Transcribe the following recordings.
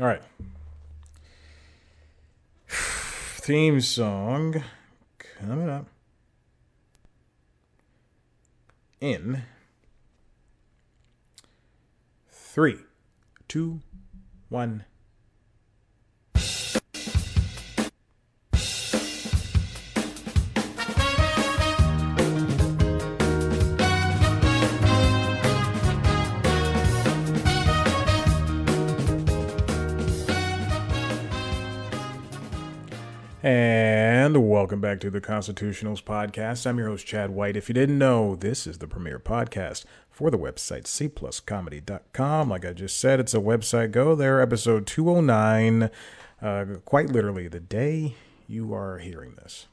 All right. Theme song coming up in three, two, one. Back to the Constitutionals podcast. I'm your host, Chad White. If you didn't know, this is the premier podcast for the website cpluscomedy.com. Like I just said, it's a website. Go there, episode 209. Uh, quite literally, the day you are hearing this.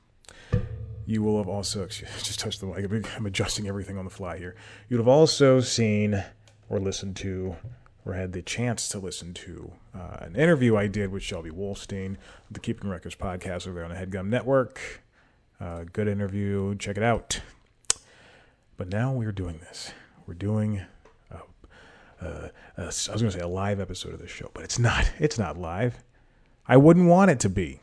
You will have also, just touched the mic. I'm adjusting everything on the fly here. You'd have also seen or listened to or had the chance to listen to uh, an interview I did with Shelby Wolstein of the Keeping Records podcast over there on the Headgum Network. Uh, good interview. Check it out. But now we're doing this. We're doing. I was going to say a live episode of this show, but it's not. It's not live. I wouldn't want it to be.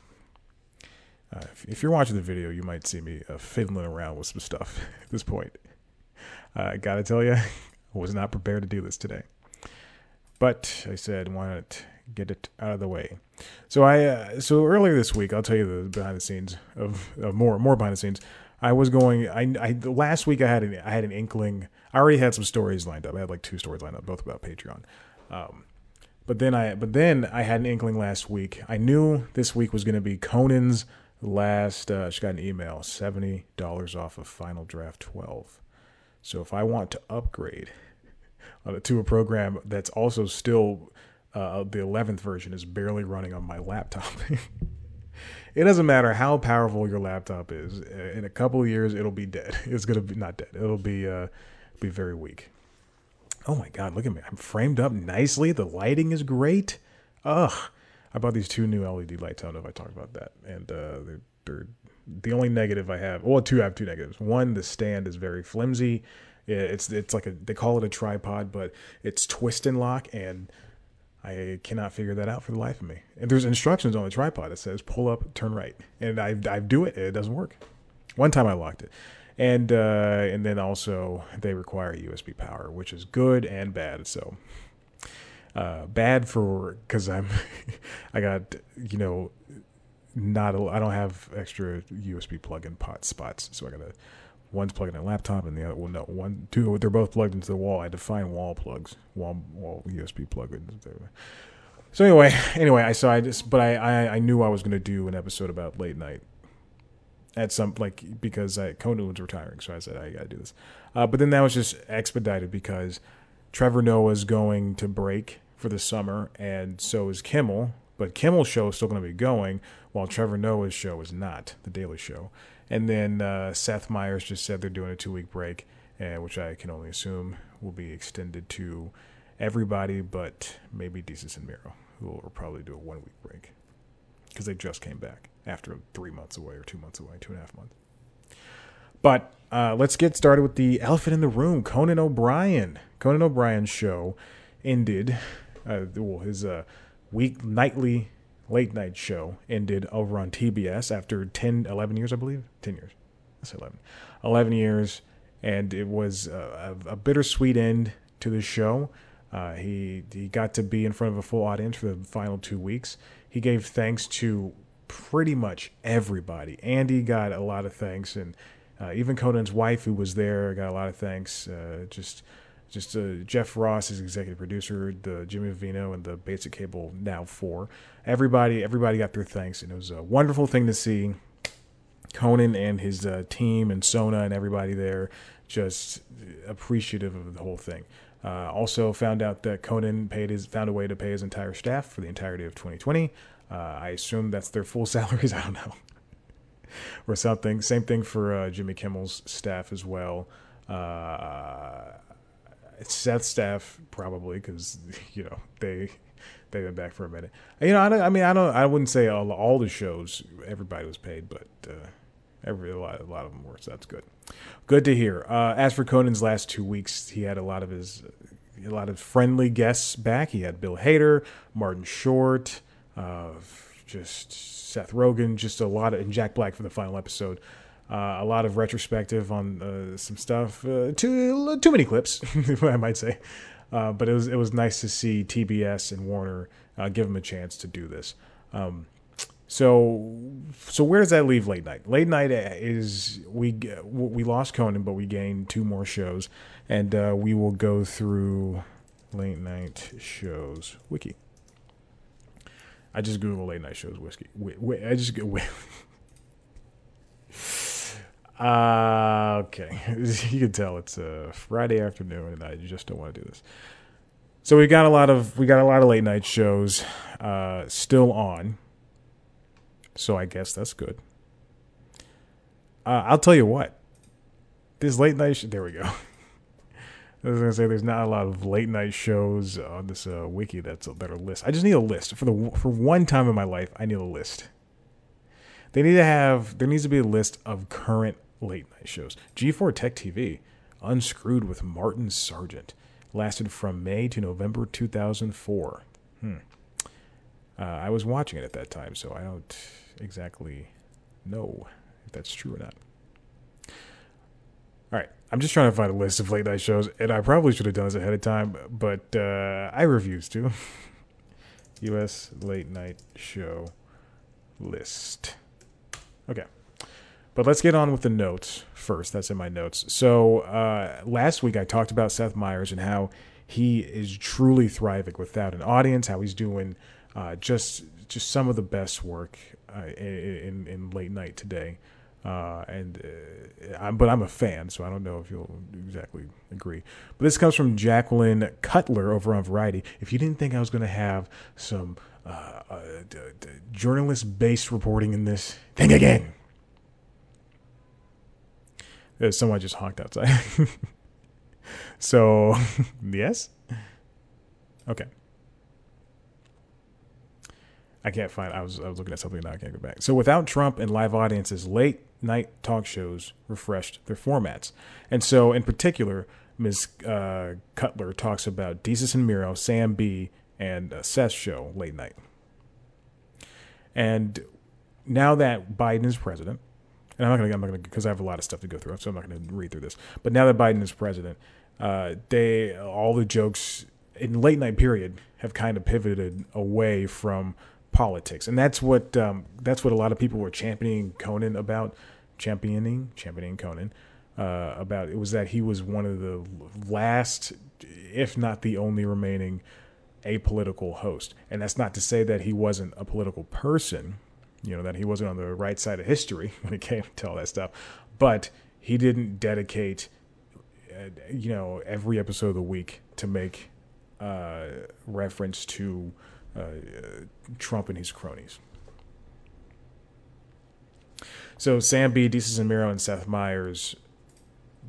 Uh, if, if, you're watching the video, you might see me uh, fiddling around with some stuff at this point. Uh, I got to tell you, I was not prepared to do this today. But I said, why not get it out of the way? So I uh, so earlier this week, I'll tell you the behind the scenes of, of more more behind the scenes. I was going. I, I last week I had an I had an inkling. I already had some stories lined up. I had like two stories lined up, both about Patreon. Um, but then I but then I had an inkling last week. I knew this week was going to be Conan's last. Uh, she got an email seventy dollars off of Final Draft twelve. So if I want to upgrade to a program that's also still uh, the 11th version is barely running on my laptop. it doesn't matter how powerful your laptop is. In a couple of years, it'll be dead. It's gonna be not dead. It'll be uh, be very weak. Oh my god, look at me! I'm framed up nicely. The lighting is great. Ugh, I bought these two new LED lights. I don't know if I talked about that. And uh, they're, they're the only negative I have. Well, two I have two negatives. One, the stand is very flimsy it's it's like a they call it a tripod, but it's twist and lock, and I cannot figure that out for the life of me. And there's instructions on the tripod that says pull up, turn right, and I I do it, it doesn't work. One time I locked it, and uh, and then also they require USB power, which is good and bad. So uh, bad for because I'm I got you know not a, I don't have extra USB plug-in pot spots, so I gotta one's plugged in a laptop and the other well no one two they're both plugged into the wall. I define wall plugs, wall wall USB plug. So anyway, anyway, I so I just but I I, I knew I was gonna do an episode about late night at some like because I, Conan was retiring, so I said I gotta do this. Uh, but then that was just expedited because Trevor Noah's going to break for the summer, and so is Kimmel. But Kimmel's show is still going to be going, while Trevor Noah's show is not, The Daily Show. And then uh, Seth Meyers just said they're doing a two week break, uh, which I can only assume will be extended to everybody but maybe Desus and Mero, who will probably do a one week break because they just came back after three months away or two months away, two and a half months. But uh, let's get started with the elephant in the room. Conan O'Brien. Conan O'Brien's show ended. Uh, well, his uh, week nightly late night show ended over on TBS after 10, 11 years, I believe. 10 years. Say 11. 11 years. And it was a, a bittersweet end to the show. Uh, he he got to be in front of a full audience for the final two weeks. He gave thanks to pretty much everybody. Andy got a lot of thanks, and uh, even Conan's wife, who was there, got a lot of thanks. Uh, just just uh, Jeff Ross is executive producer, the Jimmy Vivino and the Basic Cable Now Four. Everybody, everybody got their thanks, and it was a wonderful thing to see. Conan and his uh, team and Sona and everybody there just appreciative of the whole thing. Uh, also found out that Conan paid his found a way to pay his entire staff for the entirety of 2020. Uh, I assume that's their full salaries. I don't know, or something. Same thing for uh, Jimmy Kimmel's staff as well. Uh, Seth's staff probably because you know they they've been back for a minute. You know, I, I mean, I don't, I wouldn't say all, all the shows everybody was paid, but uh, every a lot, a lot of them were. So that's good. Good to hear. Uh, as for Conan's last two weeks, he had a lot of his a lot of friendly guests back. He had Bill Hader, Martin Short, uh, just Seth Rogen, just a lot of, and Jack Black for the final episode. Uh, a lot of retrospective on uh, some stuff. Uh, too too many clips, I might say. Uh, but it was it was nice to see TBS and Warner uh, give him a chance to do this. Um, so so where does that leave late night? Late night is we we lost Conan, but we gained two more shows, and uh, we will go through late night shows wiki. I just Google late night shows whiskey. Wait, wait, I just wait. Uh, okay. you can tell it's a Friday afternoon, and I just don't want to do this. So we got a lot of we got a lot of late night shows uh, still on. So I guess that's good. Uh, I'll tell you what. This late night. There we go. I was gonna say there's not a lot of late night shows on this uh, wiki that's a better list. I just need a list for the for one time in my life. I need a list. They need to have there needs to be a list of current late night shows. G4 Tech TV, Unscrewed with Martin Sargent, lasted from May to November 2004. Hmm. Uh, I was watching it at that time, so I don't exactly know if that's true or not. All right, I'm just trying to find a list of late night shows, and I probably should have done this ahead of time, but uh, I refuse to. U.S. late night show list. Okay. But let's get on with the notes first. That's in my notes. So uh, last week I talked about Seth Meyers and how he is truly thriving without an audience. How he's doing uh, just just some of the best work uh, in in late night today. Uh, and uh, I'm, but I'm a fan, so I don't know if you'll exactly agree. But this comes from Jacqueline Cutler over on Variety. If you didn't think I was going to have some uh, d- d- journalist-based reporting in this, think again. Uh, someone just honked outside. so, yes? Okay. I can't find. I was I was looking at something now. I can't go back. So without Trump and live audiences, late night talk shows refreshed their formats, and so in particular, Ms. Uh, Cutler talks about Desus and Mero, Sam Bee, and uh, Seth's show late night. And now that Biden is president, and I'm not gonna, I'm not gonna, because I have a lot of stuff to go through, so I'm not gonna read through this. But now that Biden is president, uh, they all the jokes in late night period have kind of pivoted away from politics, and that's what um, that's what a lot of people were championing Conan about, championing championing Conan uh, about. It was that he was one of the last, if not the only remaining apolitical host, and that's not to say that he wasn't a political person you know that he wasn't on the right side of history when it came to all that stuff but he didn't dedicate uh, you know every episode of the week to make uh, reference to uh, Trump and his cronies. So Sam Bee, Desus and Mero, and Seth Meyers,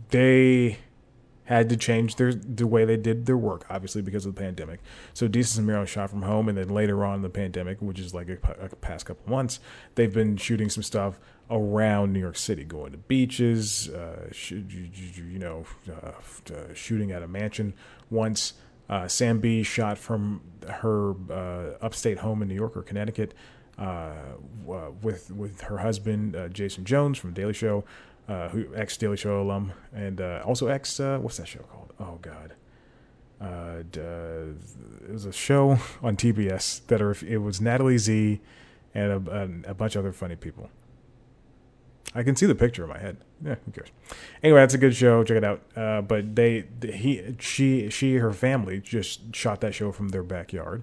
they had to change their the way they did their work, obviously because of the pandemic. So Desus and Mero shot from home, and then later on in the pandemic, which is like a, a past couple months, they've been shooting some stuff around New York City, going to beaches, uh, sh- you know, uh, uh, shooting at a mansion once. Uh, Sam Bee shot from her uh, upstate home in New York or Connecticut uh, with with her husband Jason Jones from Daily Show uh, who ex Daily Show alum, and uh, also ex uh, what's that show called? Oh God, uh, it was a show on TBS that are, it was Natalie Zea and a, a, bunch of other funny people. I can see the picture in my head. Yeah, who cares? Anyway, that's a good show. Check it out. Uh, but they, he, she, she, her family just shot that show from their backyard.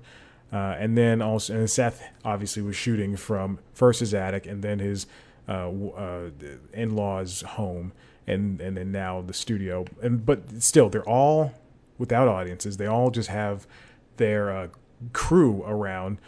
Uh, and then also, and Seth obviously was shooting from first his attic and then his uh, uh, in-laws home and and then now the studio. And but still they're all without audiences they all just have their uh, crew around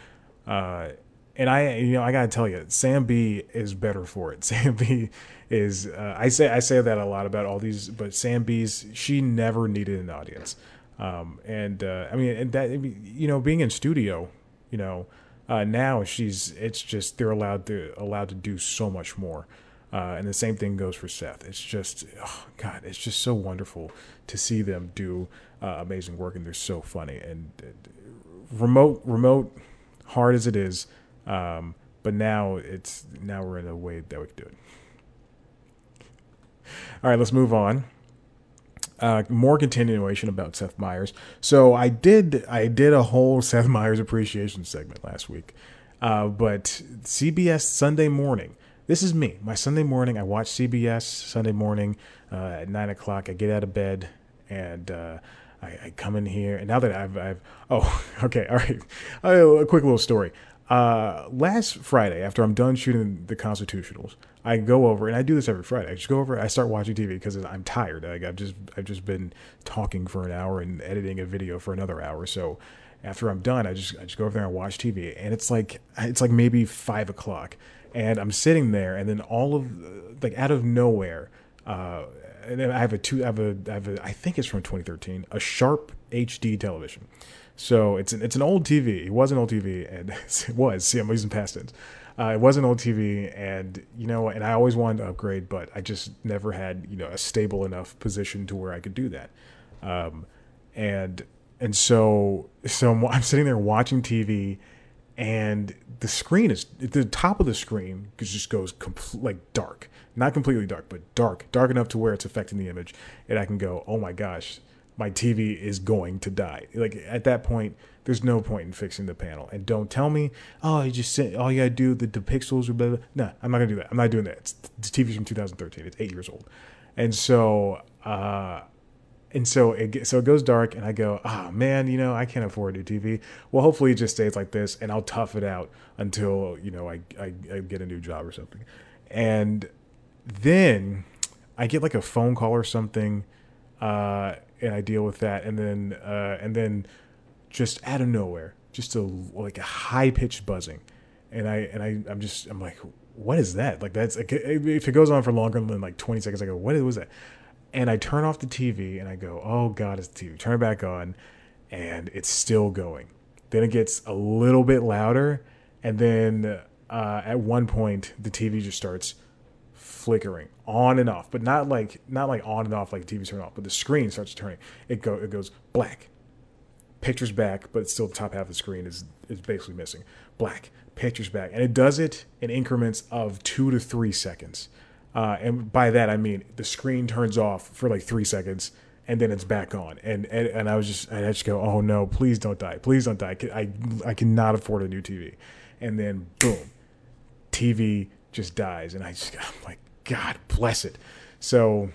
uh, and I you know I gotta tell you Sam Bee is better for it. Sam Bee is uh, I say I say that a lot about all these but Sam Bee's she never needed an audience. Um, and uh, I mean and that you know being in studio you know uh, now she's it's just they're allowed to allowed to do so much more. Uh, and the same thing goes for Seth. It's just, oh, God, it's just so wonderful to see them do uh, amazing work, and they're so funny. And uh, remote, remote, hard as it is, um, but now it's now we're in a way that we can do it. All right, let's move on. Uh, more continuation about Seth Meyers. So I did I did a whole Seth Meyers appreciation segment last week, uh, but CBS Sunday morning. This is me. My Sunday morning. I watch CBS Sunday morning uh, at nine o'clock. I get out of bed and uh, I, I, come in here. And now that I've, I've oh okay all right, a quick little story. Uh, last Friday, after I'm done shooting the constitutionals, I go over and I do this every Friday. I just go over, I start watching TV because I'm tired. Like I've just I've just been talking for an hour and editing a video for another hour. So after I'm done, I just I just go over there and watch TV, and it's like it's like maybe five o'clock, and I'm sitting there, and then all of like out of nowhere, uh, and then I have a two, I have a, I have a, I think it's from 2013, a Sharp HD television. So it's an, it's an old TV. It was an old TV, and it was. See, I'm using past tense. Uh, it was an old TV, and you know, and I always wanted to upgrade, but I just never had you know a stable enough position to where I could do that. Um, and and so so I'm, I'm sitting there watching TV, and the screen is the top of the screen just goes compl- like dark, not completely dark, but dark, dark enough to where it's affecting the image, and I can go, oh my gosh, my TV is going to die. Like at that point, there's no point in fixing the panel. And don't tell me, oh, you just said all you gotta do the, the pixels or blah, blah. No, I'm not gonna do that. I'm not doing that. It's, the TV's from 2013. It's eight years old, and so uh, and so it so it goes dark, and I go, oh man, you know I can't afford a new TV. Well, hopefully it just stays like this, and I'll tough it out until you know I I, I get a new job or something, and then I get like a phone call or something. Uh, and I deal with that, and then uh, and then just out of nowhere, just a like a high pitched buzzing, and I and I I'm just I'm like, what is that? Like that's if it goes on for longer than like 20 seconds, I go, what was that? And I turn off the TV and I go, oh god, it's the TV. Turn it back on, and it's still going. Then it gets a little bit louder, and then uh, at one point the TV just starts flickering on and off, but not like not like on and off like TV's turn off, but the screen starts turning. It go it goes black. Pictures back, but still the top half of the screen is is basically missing. Black pictures back, and it does it in increments of two to three seconds. Uh, and by that I mean the screen turns off for like three seconds, and then it's back on. And and, and I was just I just go, oh no, please don't die, please don't die. I I cannot afford a new TV. And then boom, TV just dies, and I just I'm like, God bless it. So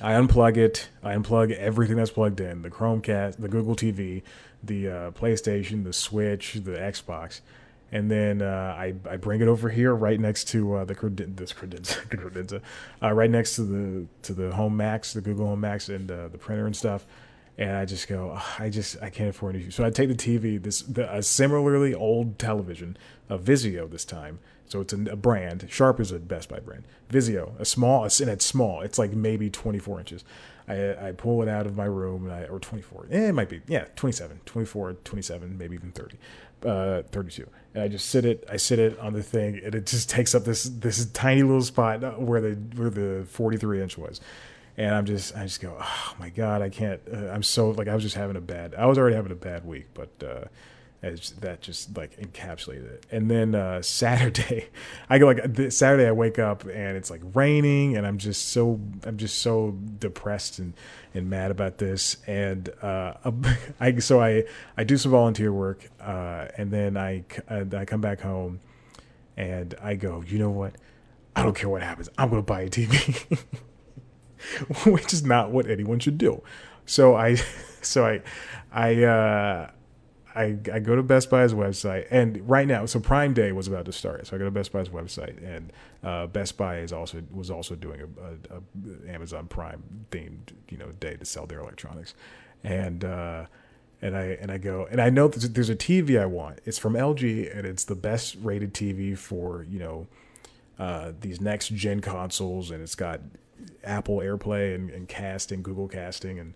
I unplug it. I unplug everything that's plugged in: the Chromecast, the Google TV, the uh, PlayStation, the Switch, the Xbox, and then uh, I I bring it over here right next to uh, the this credenza, credenza uh, right next to the to the Home Max, the Google Home Max, and uh, the printer and stuff. And I just go, I just I can't afford it. So I take the TV, this the, a similarly old television, a Vizio this time, so it's a, brand. Sharp is a Best Buy brand. Vizio, a small, and it's small. It's like maybe 24 inches. I, I pull it out of my room, and I, or 24. Eh, it might be, yeah, 27, 24, 27, maybe even 30, uh, 32. And I just sit it, I sit it on the thing, and it just takes up this this tiny little spot where the where the 43 inch was. And I'm just, I just go, oh my god, I can't. Uh, I'm so like I was just having a bad. I was already having a bad week, but. Uh, as that just like encapsulated it. And then uh, Saturday, I go like Saturday I wake up and it's like raining and I'm just so I'm just so depressed and and mad about this. And uh, I so I I do some volunteer work uh, and then I I come back home and I go you know what I don't care what happens I'm gonna buy a TV. Which is not what anyone should do. So I, so I, I, uh, I, I go to Best Buy's website, and right now, so Prime Day was about to start, so I go to Best Buy's website, and uh, Best Buy is also was also doing a, a, a, Amazon Prime themed you know day to sell their electronics, and uh, and I and I go and I know there's, there's a TV I want. It's from LG, and it's the best rated TV for you know uh, these next gen consoles, and it's got Apple AirPlay and, and casting, Google casting, and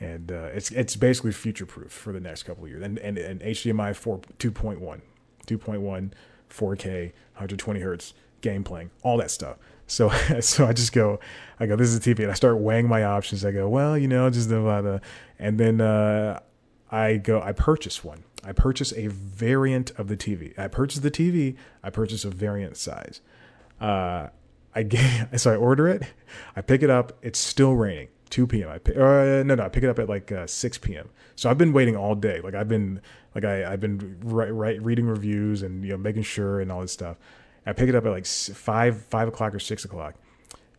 and uh, it's it's basically future proof for the next couple of years. And and, and HDMI 4 2.1, 2.1, 4K, 120 hertz game playing, all that stuff. So so I just go, I go, this is a TV, and I start weighing my options. I go, well, you know, just the blah, and then uh, I go, I purchase one. I purchase a variant of the TV. I purchase the TV. I purchase a variant size. Uh, I get so I order it. I pick it up. It's still raining. 2 p.m. I pick, uh, no no I pick it up at like uh, 6 p.m. So I've been waiting all day. Like I've been like I I've been right, right reading reviews and you know making sure and all this stuff. I pick it up at like five five o'clock or six o'clock,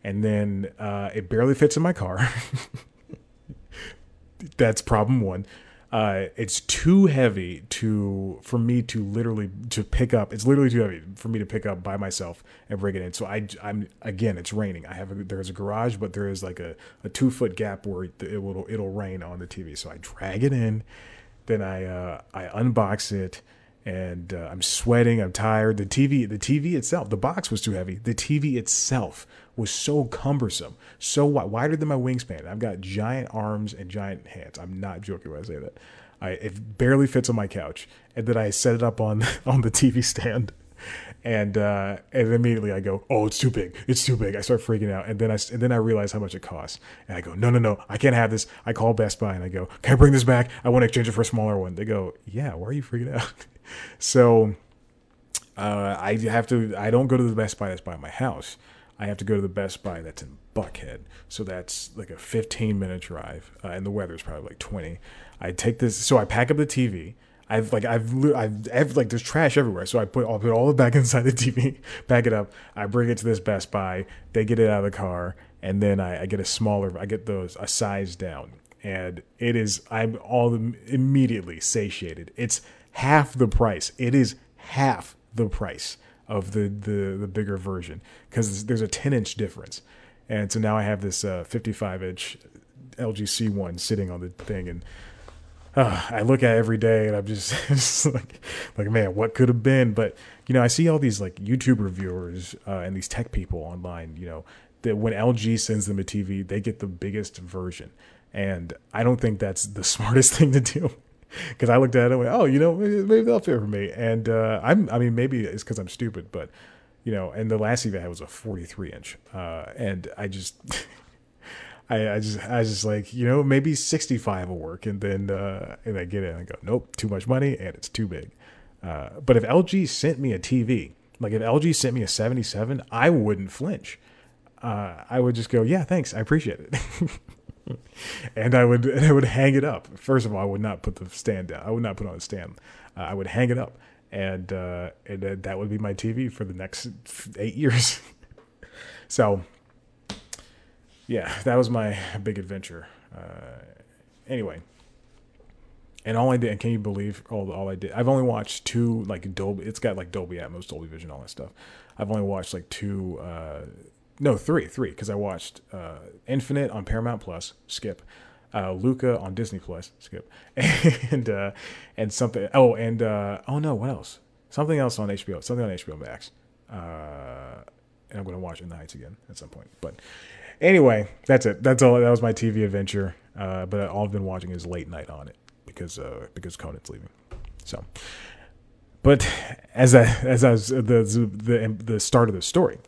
and then uh, it barely fits in my car. That's problem one uh, it's too heavy to for me to literally to pick up. It's literally too heavy for me to pick up by myself and bring it in. So I I'm again it's raining. I have a, there's a garage, but there is like a, a two foot gap where it will it'll rain on the TV. So I drag it in, then I uh, I unbox it and uh, I'm sweating. I'm tired. The TV, the TV itself, the box was too heavy. The TV itself was so cumbersome, so wide, wider than my wingspan. I've got giant arms and giant hands. I'm not joking when I say that. I, it barely fits on my couch, and then I set it up on on the TV stand, and uh, and immediately I go, oh, it's too big, it's too big. I start freaking out, and then I and then I realize how much it costs, and I go, no, no, no, I can't have this. I call Best Buy and I go, can I bring this back? I want to exchange it for a smaller one. They go, yeah, why are you freaking out? so uh, I have to. I don't go to the Best Buy that's by my house. I have to go to the Best Buy that's in Buckhead. So that's like a 15 minute drive, uh, and the weather's probably like 20. I take this, so I pack up the TV. I've like I've, I've, I've like there's trash everywhere, so I put I'll put all it back inside the TV, pack it up. I bring it to this Best Buy. They get it out of the car, and then I, I get a smaller. I get those a size down, and it is I'm all immediately satiated. It's half the price. It is half the price of the the, the bigger version because there's a 10 inch difference. And so now I have this uh, 55 inch LG C1 sitting on the thing, and uh, I look at every day, and I'm just, just like, like man, what could have been? But you know, I see all these like YouTube reviewers uh, and these tech people online. You know, that when LG sends them a TV, they get the biggest version, and I don't think that's the smartest thing to do because I looked at it and went, oh, you know, maybe they'll fit for me. And uh, I'm, I mean, maybe it's because I'm stupid, but you know, and the last TV I had was a 43 inch, uh, and I just. I, I just I just like you know maybe 65 will work and then uh, and I get it and I go nope too much money and it's too big uh, but if LG sent me a TV like if LG sent me a 77 I wouldn't flinch uh, I would just go yeah thanks I appreciate it and I would and I would hang it up. First of all, I would not put the stand down. I would not put on a stand. Uh, I would hang it up, and uh, and uh, that would be my TV for the next eight years. so, yeah, that was my big adventure. Uh, anyway, and all I did, can you believe all all I did? I've only watched two like Dolby. It's got like Dolby Atmos, Dolby Vision, all that stuff. I've only watched like two uh, no three three because I watched uh, Infinite on Paramount Plus, skip. Uh, Luca on Disney Plus, skip, and uh, and something. Oh, and uh, oh no, what else? Something else on HBO. Something on HBO Max. Uh, and I'm going to watch In the Heights again at some point. But anyway, that's it. That's all. That was my TV adventure. Uh, but all I've been watching is late night on it because uh, because Conan's leaving. So, but as I, as I was the the the start of the story,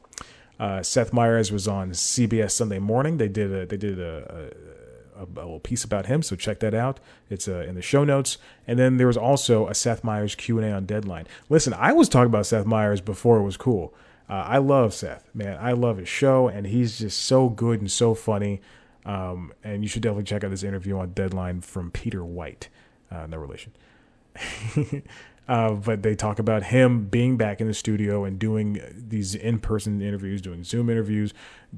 uh, Seth Meyers was on CBS Sunday Morning. They did a they did a, a, a little piece about him, so check that out. It's uh, in the show notes. And then there was also a Seth Meyers Q and A on Deadline. Listen, I was talking about Seth Meyers before it was cool. Uh, I love Seth, man. I love his show, and he's just so good and so funny. Um, and you should definitely check out this interview on Deadline from Peter White. Uh, no relation. Uh, but they talk about him being back in the studio and doing these in-person interviews, doing Zoom interviews,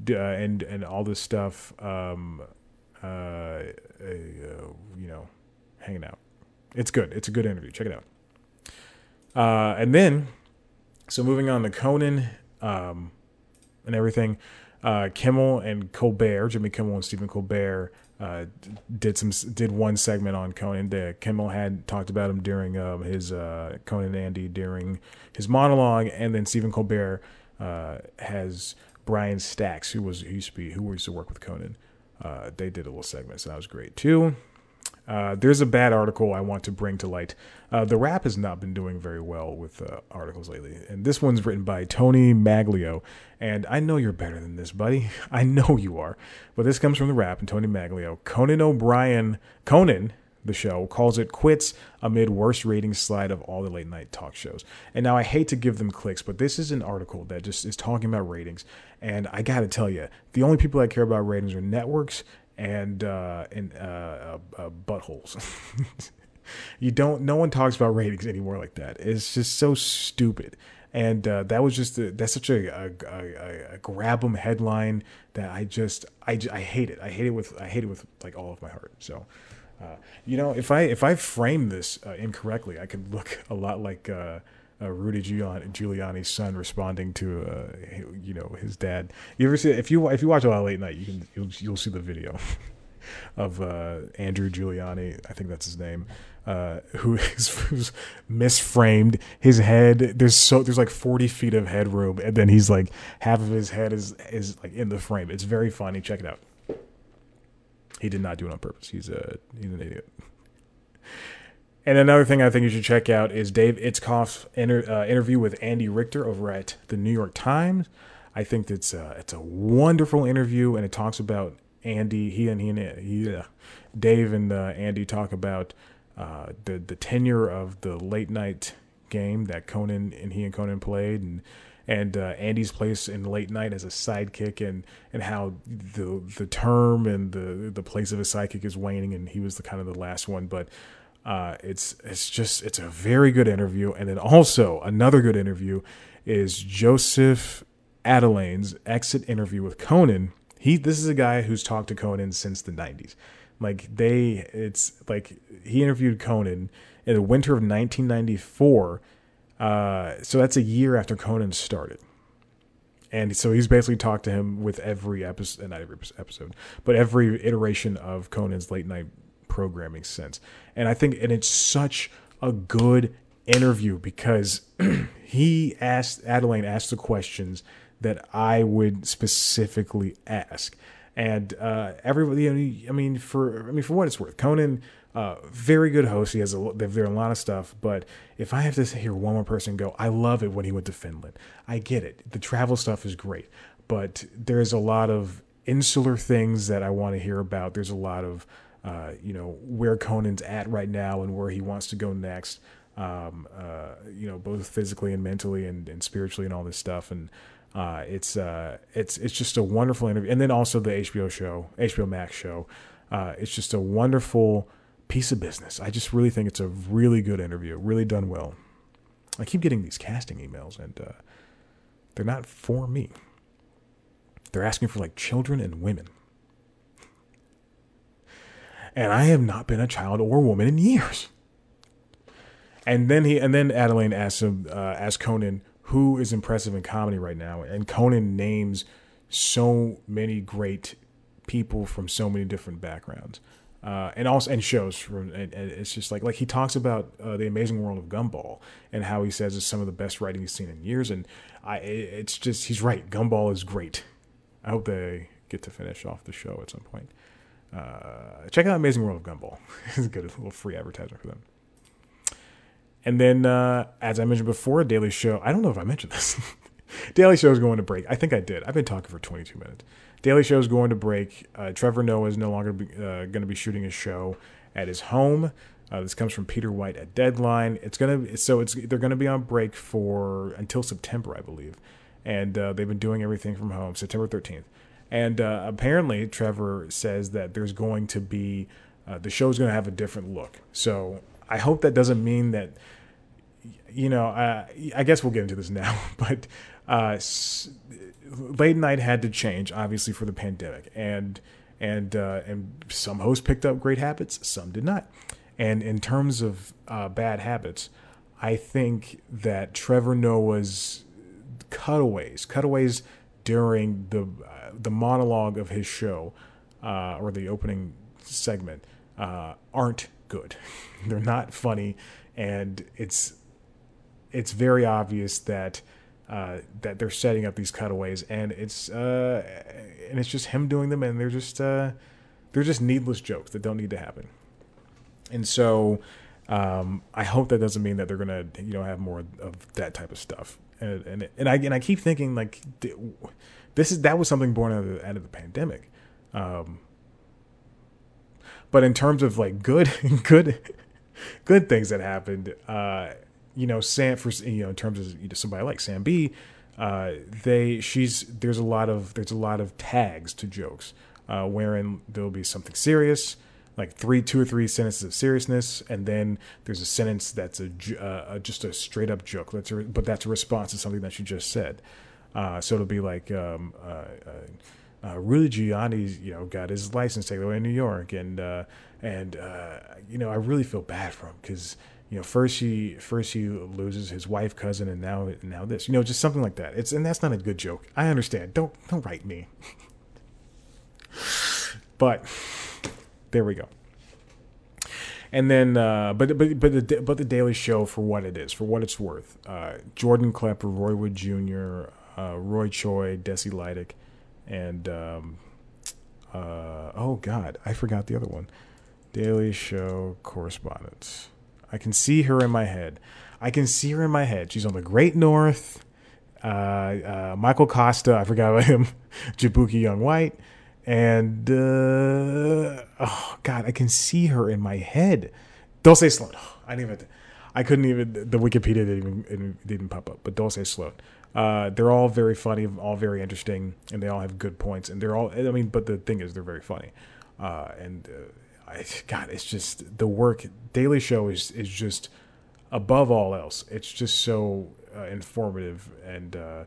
uh, and and all this stuff. Um, uh, uh, you know, hanging out. It's good. It's a good interview. Check it out. Uh, and then, so moving on to Conan um, and everything. Uh, Kimmel and Colbert, Jimmy Kimmel and Stephen Colbert uh, did some did one segment on Conan. The Kimmel had talked about him during um, his uh, Conan and Andy during his monologue, and then Stephen Colbert uh, has Brian Stacks, who was who used to be who used to work with Conan. Uh, they did a little segment, so that was great too. Uh, there's a bad article I want to bring to light. Uh, the Wrap has not been doing very well with uh, articles lately, and this one's written by Tony Maglio. And I know you're better than this, buddy. I know you are. But this comes from the Wrap and Tony Maglio. Conan O'Brien, Conan, the show, calls it quits amid worst ratings slide of all the late night talk shows. And now I hate to give them clicks, but this is an article that just is talking about ratings. And I got to tell you, the only people that care about ratings are networks and uh, and uh, uh, uh buttholes. you don't. No one talks about ratings anymore like that. It's just so stupid. And uh, that was just a, that's such a, a, a, a grab 'em headline that I just I, I hate it. I hate it with I hate it with like all of my heart. So. Uh, you know, if I if I frame this incorrectly, I could look a lot like uh, Rudy Giuliani's son responding to uh, you know his dad. You ever see if you if you watch a lot of late night, you can you'll, you'll see the video of uh, Andrew Giuliani. I think that's his name. Uh, who is who's misframed his head? There's so there's like 40 feet of headroom, and then he's like half of his head is is like in the frame. It's very funny. Check it out. He did not do it on purpose. He's a he's an idiot. And another thing I think you should check out is Dave Itzkoff's inter, uh, interview with Andy Richter over at the New York Times. I think it's a, it's a wonderful interview, and it talks about Andy. He and he and he, uh, Dave and uh, Andy talk about uh, the the tenure of the late night game that Conan and he and Conan played, and and uh, Andy's place in late night as a sidekick, and and how the the term and the the place of a sidekick is waning, and he was the kind of the last one, but uh, it's it's just it's a very good interview, and then also another good interview is Josef Adalian's exit interview with Conan. He this is a guy who's talked to Conan since the '90s. Like they, it's like he interviewed Conan in the winter of 1994. Uh, so that's a year after Conan started and so he's basically talked to him with every episode, not every episode, but every iteration of Conan's late night programming sense. And I think, and it's such a good interview because he asked, Adalian asked the questions that I would specifically ask. And uh, everybody, you know, I mean, for I mean, for what it's worth, Conan, uh, very good host. He has a they've there a lot of stuff. But if I have to hear one more person go, I love it when he went to Finland. I get it. The travel stuff is great, but there's a lot of insular things that I want to hear about. There's a lot of uh, you know where Conan's at right now and where he wants to go next. Um, uh, you know, both physically and mentally and, and spiritually and all this stuff. And uh, it's uh, it's it's just a wonderful interview. And then also the HBO show, HBO Max show. Uh, it's just a wonderful piece of business. I just really think it's a really good interview, really done well. I keep getting these casting emails, and uh, they're not for me. They're asking for like children and women and I have not been a child or woman in years. And then he and then Adalian asks him, uh, asks Conan who is impressive in comedy right now, and Conan names so many great people from so many different backgrounds. Uh, and also and shows from and, and, it's just like like he talks about uh, the amazing world of Gumball and how he says it's some of the best writing he's seen in years and I it's just he's right Gumball is great. I hope they get to finish off the show at some point. Uh, check out Amazing World of Gumball. it's a good little free advertisement for them. And then, uh, as I mentioned before, Daily Show. I don't know if I mentioned this. Daily Show is going to break. I think I did. I've been talking for 22 minutes. Daily Show is going to break. Uh, Trevor Noah is no longer uh, going to be shooting his show at his home. Uh, this comes from Peter White at Deadline. It's gonna so it's they're gonna be on break for until September, I believe, and uh, they've been doing everything from home. September 13th. And uh, apparently, Trevor says that there's going to be uh, the show's going to have a different look. So I hope that doesn't mean that, you know, uh, I guess we'll get into this now, but uh, late night had to change, obviously, for the pandemic, and and uh, and some hosts picked up great habits, some did not. And in terms of uh, bad habits, I think that Trevor Noah's cutaways, cutaways during the the monologue of his show uh, or the opening segment uh, aren't good. They're not funny, and it's it's very obvious that uh, that they're setting up these cutaways, and it's uh, and it's just him doing them, and they're just uh, they're just needless jokes that don't need to happen. and so um, I hope that doesn't mean that they're gonna you know have more of that type of stuff. And and, and I and I keep thinking like this is that was something born out of the, out of the pandemic. Um, but in terms of like good good good things that happened, uh, you know, Sam for you know in terms of somebody like Sam Bee, uh, they she's there's a lot of there's a lot of tags to jokes, uh, wherein there'll be something serious, like three two or three sentences of seriousness, and then there's a sentence that's a uh, just a straight up joke. That's a, but that's a response to something that you just said. Uh, so it'll be like. Um, uh, uh, uh, Rudy Giuliani, you know, got his license taken away in New York, and and you know, I really feel bad for him because you know, first he first he loses his wife, cousin, and now now this, you know, just something like that. It's and that's not a good joke. I understand. Don't don't write me. but there we go. And then, uh, but but but the but the Daily Show for what it is, for what it's worth. Uh, Jordan Klepper, Roy Wood Jr., uh, Roy Choi, Desi Lydic, and um, uh, oh God, I forgot the other one. Daily Show correspondents. I can see her in my head. I can see her in my head. She's on the Great North. Uh, uh, Michael Kosta, I forgot about him. Jaboukie Young White. And, uh, oh, God, I can see her in my head. Dulce Sloan. I didn't even, I couldn't even, the Wikipedia didn't even, didn't pop up, but Dulce Sloan. Uh, they're all very funny, all very interesting, and they all have good points. And they're all, I mean, but the thing is, they're very funny. Uh, and, uh, I, God, it's just the work. Daily Show is is just above all else. It's just so uh, informative and uh,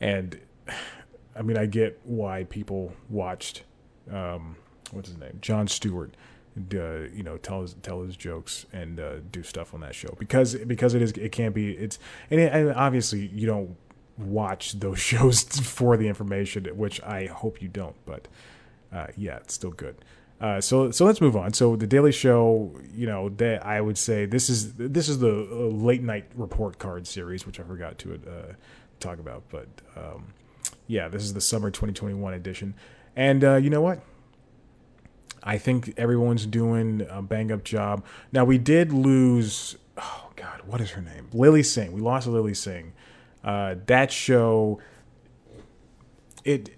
and I mean, I get why people watched. Um, what's his name? Jon Stewart. Uh, you know, tell his tell his jokes and uh, do stuff on that show because because it is it can't be it's and, it, and obviously you don't watch those shows for the information, which I hope you don't. But uh, yeah, it's still good. Uh, so so let's move on. So the Daily Show, you know, that I would say this is this is the uh, late night report card series, which I forgot to uh, talk about, but um, yeah, this is the summer 2021 edition, and uh, you know what? I think everyone's doing a bang up job. Now we did lose. Oh God, what is her name? Lily Singh. We lost Lily Singh. Uh, that show. It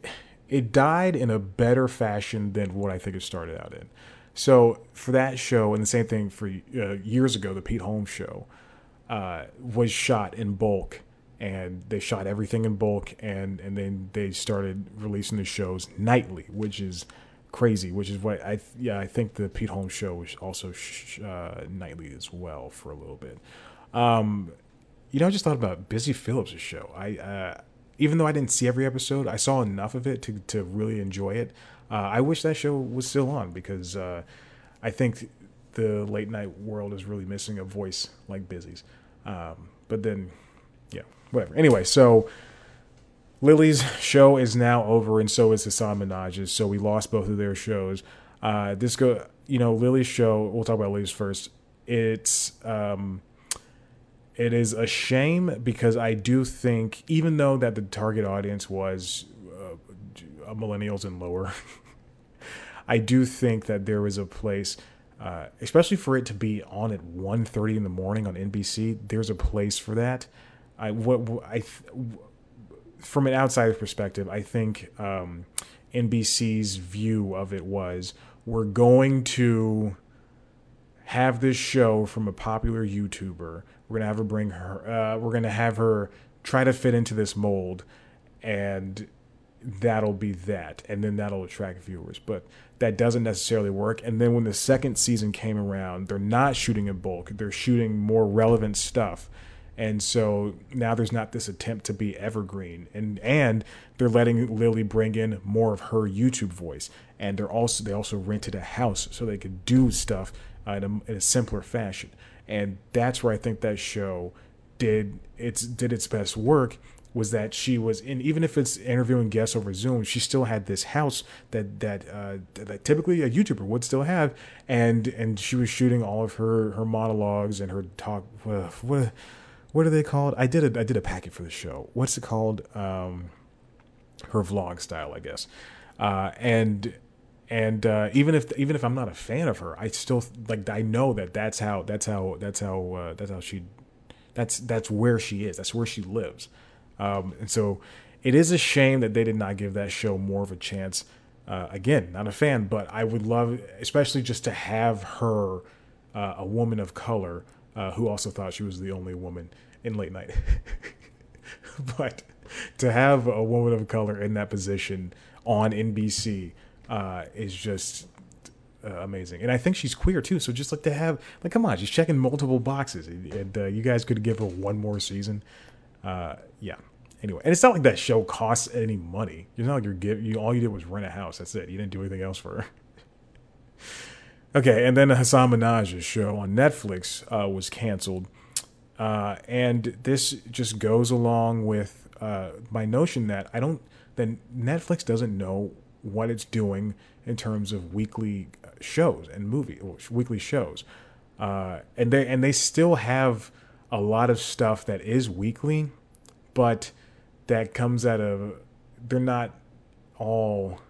it died in a better fashion than what I think it started out in. So for that show, and the same thing for uh, years ago, the Pete Holmes show uh, was shot in bulk, and they shot everything in bulk, and and then they started releasing the shows nightly, which is crazy. Which is what I yeah I think the Pete Holmes show was also sh- uh, nightly as well for a little bit. Um, you know, I just thought about Busy Phillips' show. I uh, even though I didn't see every episode, I saw enough of it to to really enjoy it. Uh, I wish that show was still on because uh, I think the late night world is really missing a voice like Busy's. Um, but then, yeah, whatever. Anyway, so Lilly's show is now over, and so is Hasan Minhaj's. So we lost both of their shows. Uh, this go, you know, Lily's show. We'll talk about Lily's first. It's um, it is a shame because I do think, even though that the target audience was uh, millennials and lower, I do think that there was a place, uh, especially for it to be on at 1.30 in the morning on NBC. There's a place for that. I what I from an outsider's perspective, I think um, NBC's view of it was we're going to have this show from a popular YouTuber we're gonna have her bring her. Uh, we're gonna have her try to fit into this mold, and that'll be that, and then that'll attract viewers. But that doesn't necessarily work. And then when the second season came around, they're not shooting in bulk; they're shooting more relevant stuff. And so now there's not this attempt to be evergreen, and and they're letting lily bring in more of her YouTube voice, and they're also they also rented a house so they could do stuff uh, in, a, in a simpler fashion. And that's where I think that show did its did its best work was that she was in even if it's interviewing guests over Zoom, she still had this house that that uh, that typically a YouTuber would still have, and and she was shooting all of her her monologues and her talk. Uh, what what are they called? I did a I did a packet for the show. What's it called? Um, her vlog style, I guess. Uh, and and uh, even if even if I'm not a fan of her, I still like I know that that's how that's how that's how uh, that's how she that's that's where she is. That's where she lives. Um, and so it is a shame that they did not give that show more of a chance. Uh, again, not a fan, but I would love, especially just to have her, uh, a woman of color, uh, who also thought she was the only woman in late night. but to have a woman of color in that position on NBC uh, is just uh, amazing. And I think she's queer too. So just like to have, like, come on, she's checking multiple boxes. And uh, you guys could give her one more season. Uh, yeah. Anyway, and it's not like that show costs any money. It's not like you're give you all you did was rent a house. That's it. You didn't do anything else for her. okay, and then Hasan Minhaj's show on Netflix uh, was canceled, uh, and this just goes along with uh, my notion that I don't that Netflix doesn't know what it's doing in terms of weekly shows and movie weekly shows, uh, and they and they still have a lot of stuff that is weekly, but that comes out of they're not all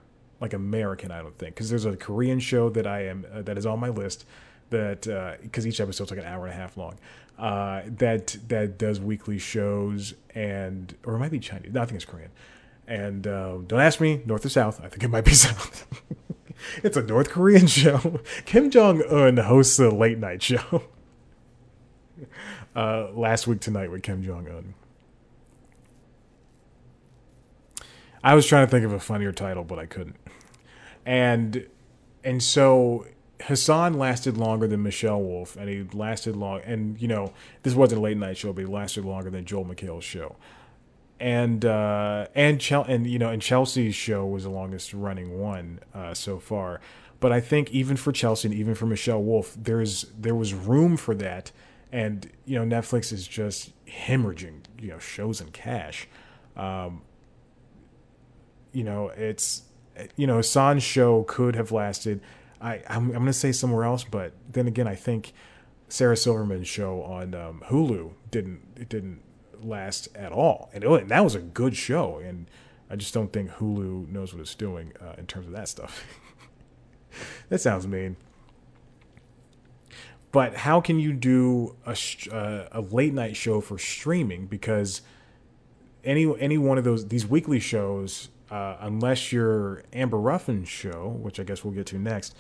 like American, I don't think, because there's a Korean show that I am uh, that is on my list that because uh, each episode's like an hour and a half long. Uh, that that does weekly shows and or it might be Chinese. No, I think it's Korean. And uh, don't ask me north or south. I think it might be south. it's a North Korean show. Kim Jong Un hosts a late night show. Uh, last week tonight with Kim Jong Un. I was trying to think of a funnier title, but I couldn't. And and so Hasan lasted longer than Michelle Wolf, and he lasted long. And you know, this wasn't a late night show, but he lasted longer than Joel McHale's show. And uh, and Chel- and you know, and Chelsea's show was the longest running one uh, so far. But I think even for Chelsea and even for Michelle Wolf, there's there was room for that. And you know, Netflix is just hemorrhaging you know shows and cash. Um, you know, it's you know, Hasan's show could have lasted. I I'm, I'm to say somewhere else, but then again, I think Sarah Silverman's show on um, Hulu didn't it didn't last at all, and, it, and, that was a good show. And I just don't think Hulu knows what it's doing uh, in terms of that stuff. that sounds mean. But how can you do a, uh, a late night show for streaming? Because any any one of those these weekly shows uh, unless you're Amber Ruffin's show, which I guess we'll get to next,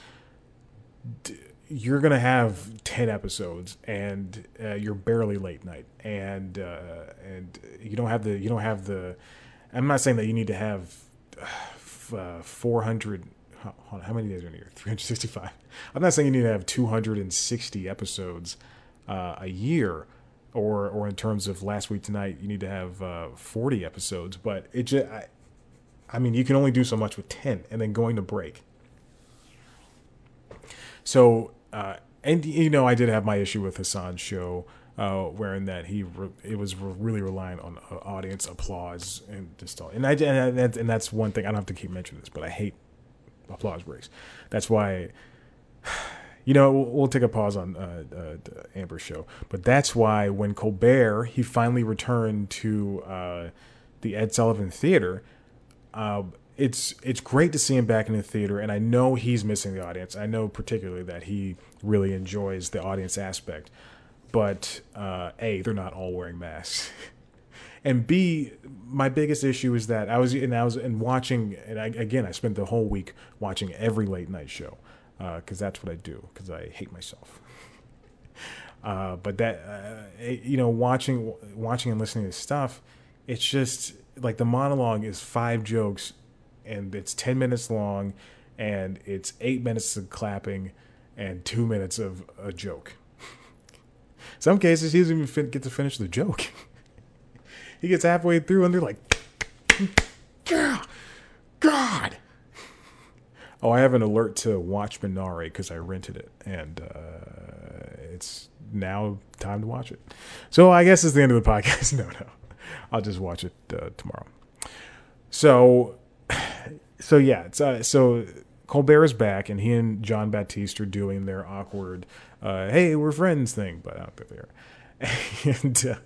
d- you're gonna have ten episodes, and uh, you're barely late night, and uh, and you don't have the you don't have the. I'm not saying that you need to have uh, 400. How many days are in a year? 365. I'm not saying you need to have 260 episodes uh, a year, or or in terms of last week tonight, you need to have uh, 40 episodes. But it just I, I mean, you can only do so much with 10 and then going to break. So, uh, and you know, I did have my issue with Hasan's show, uh, wherein that he re- it was re- really reliant on uh, audience applause and just all. And I and, and that's one thing I don't have to keep mentioning this, but I hate applause breaks. That's why. You know, we'll, we'll take a pause on uh, uh, Amber's show, but that's why when Colbert he finally returned to uh, the Ed Sullivan Theater, uh, it's it's great to see him back in the theater, and I know he's missing the audience. I know particularly that he really enjoys the audience aspect. But uh, a, they're not all wearing masks, and b, my biggest issue is that I was and I was and watching, and I, again, I spent the whole week watching every late night show because uh, that's what I do because I hate myself. Uh, but that uh, you know, watching watching and listening to stuff, it's just like the monologue is five jokes and it's 10 minutes long and it's eight minutes of clapping and two minutes of a joke. Some cases he doesn't even fin- get to finish the joke. he gets halfway through and they're like, God. Oh, I have an alert to watch Minari because I rented it and uh, it's now time to watch it. So I guess it's the end of the podcast. no, no. I'll just watch it uh, tomorrow. So, so yeah, uh, so Colbert is back, and he and Jon Batiste are doing their awkward, uh, "Hey, we're friends" thing, but I don't think they are. and uh,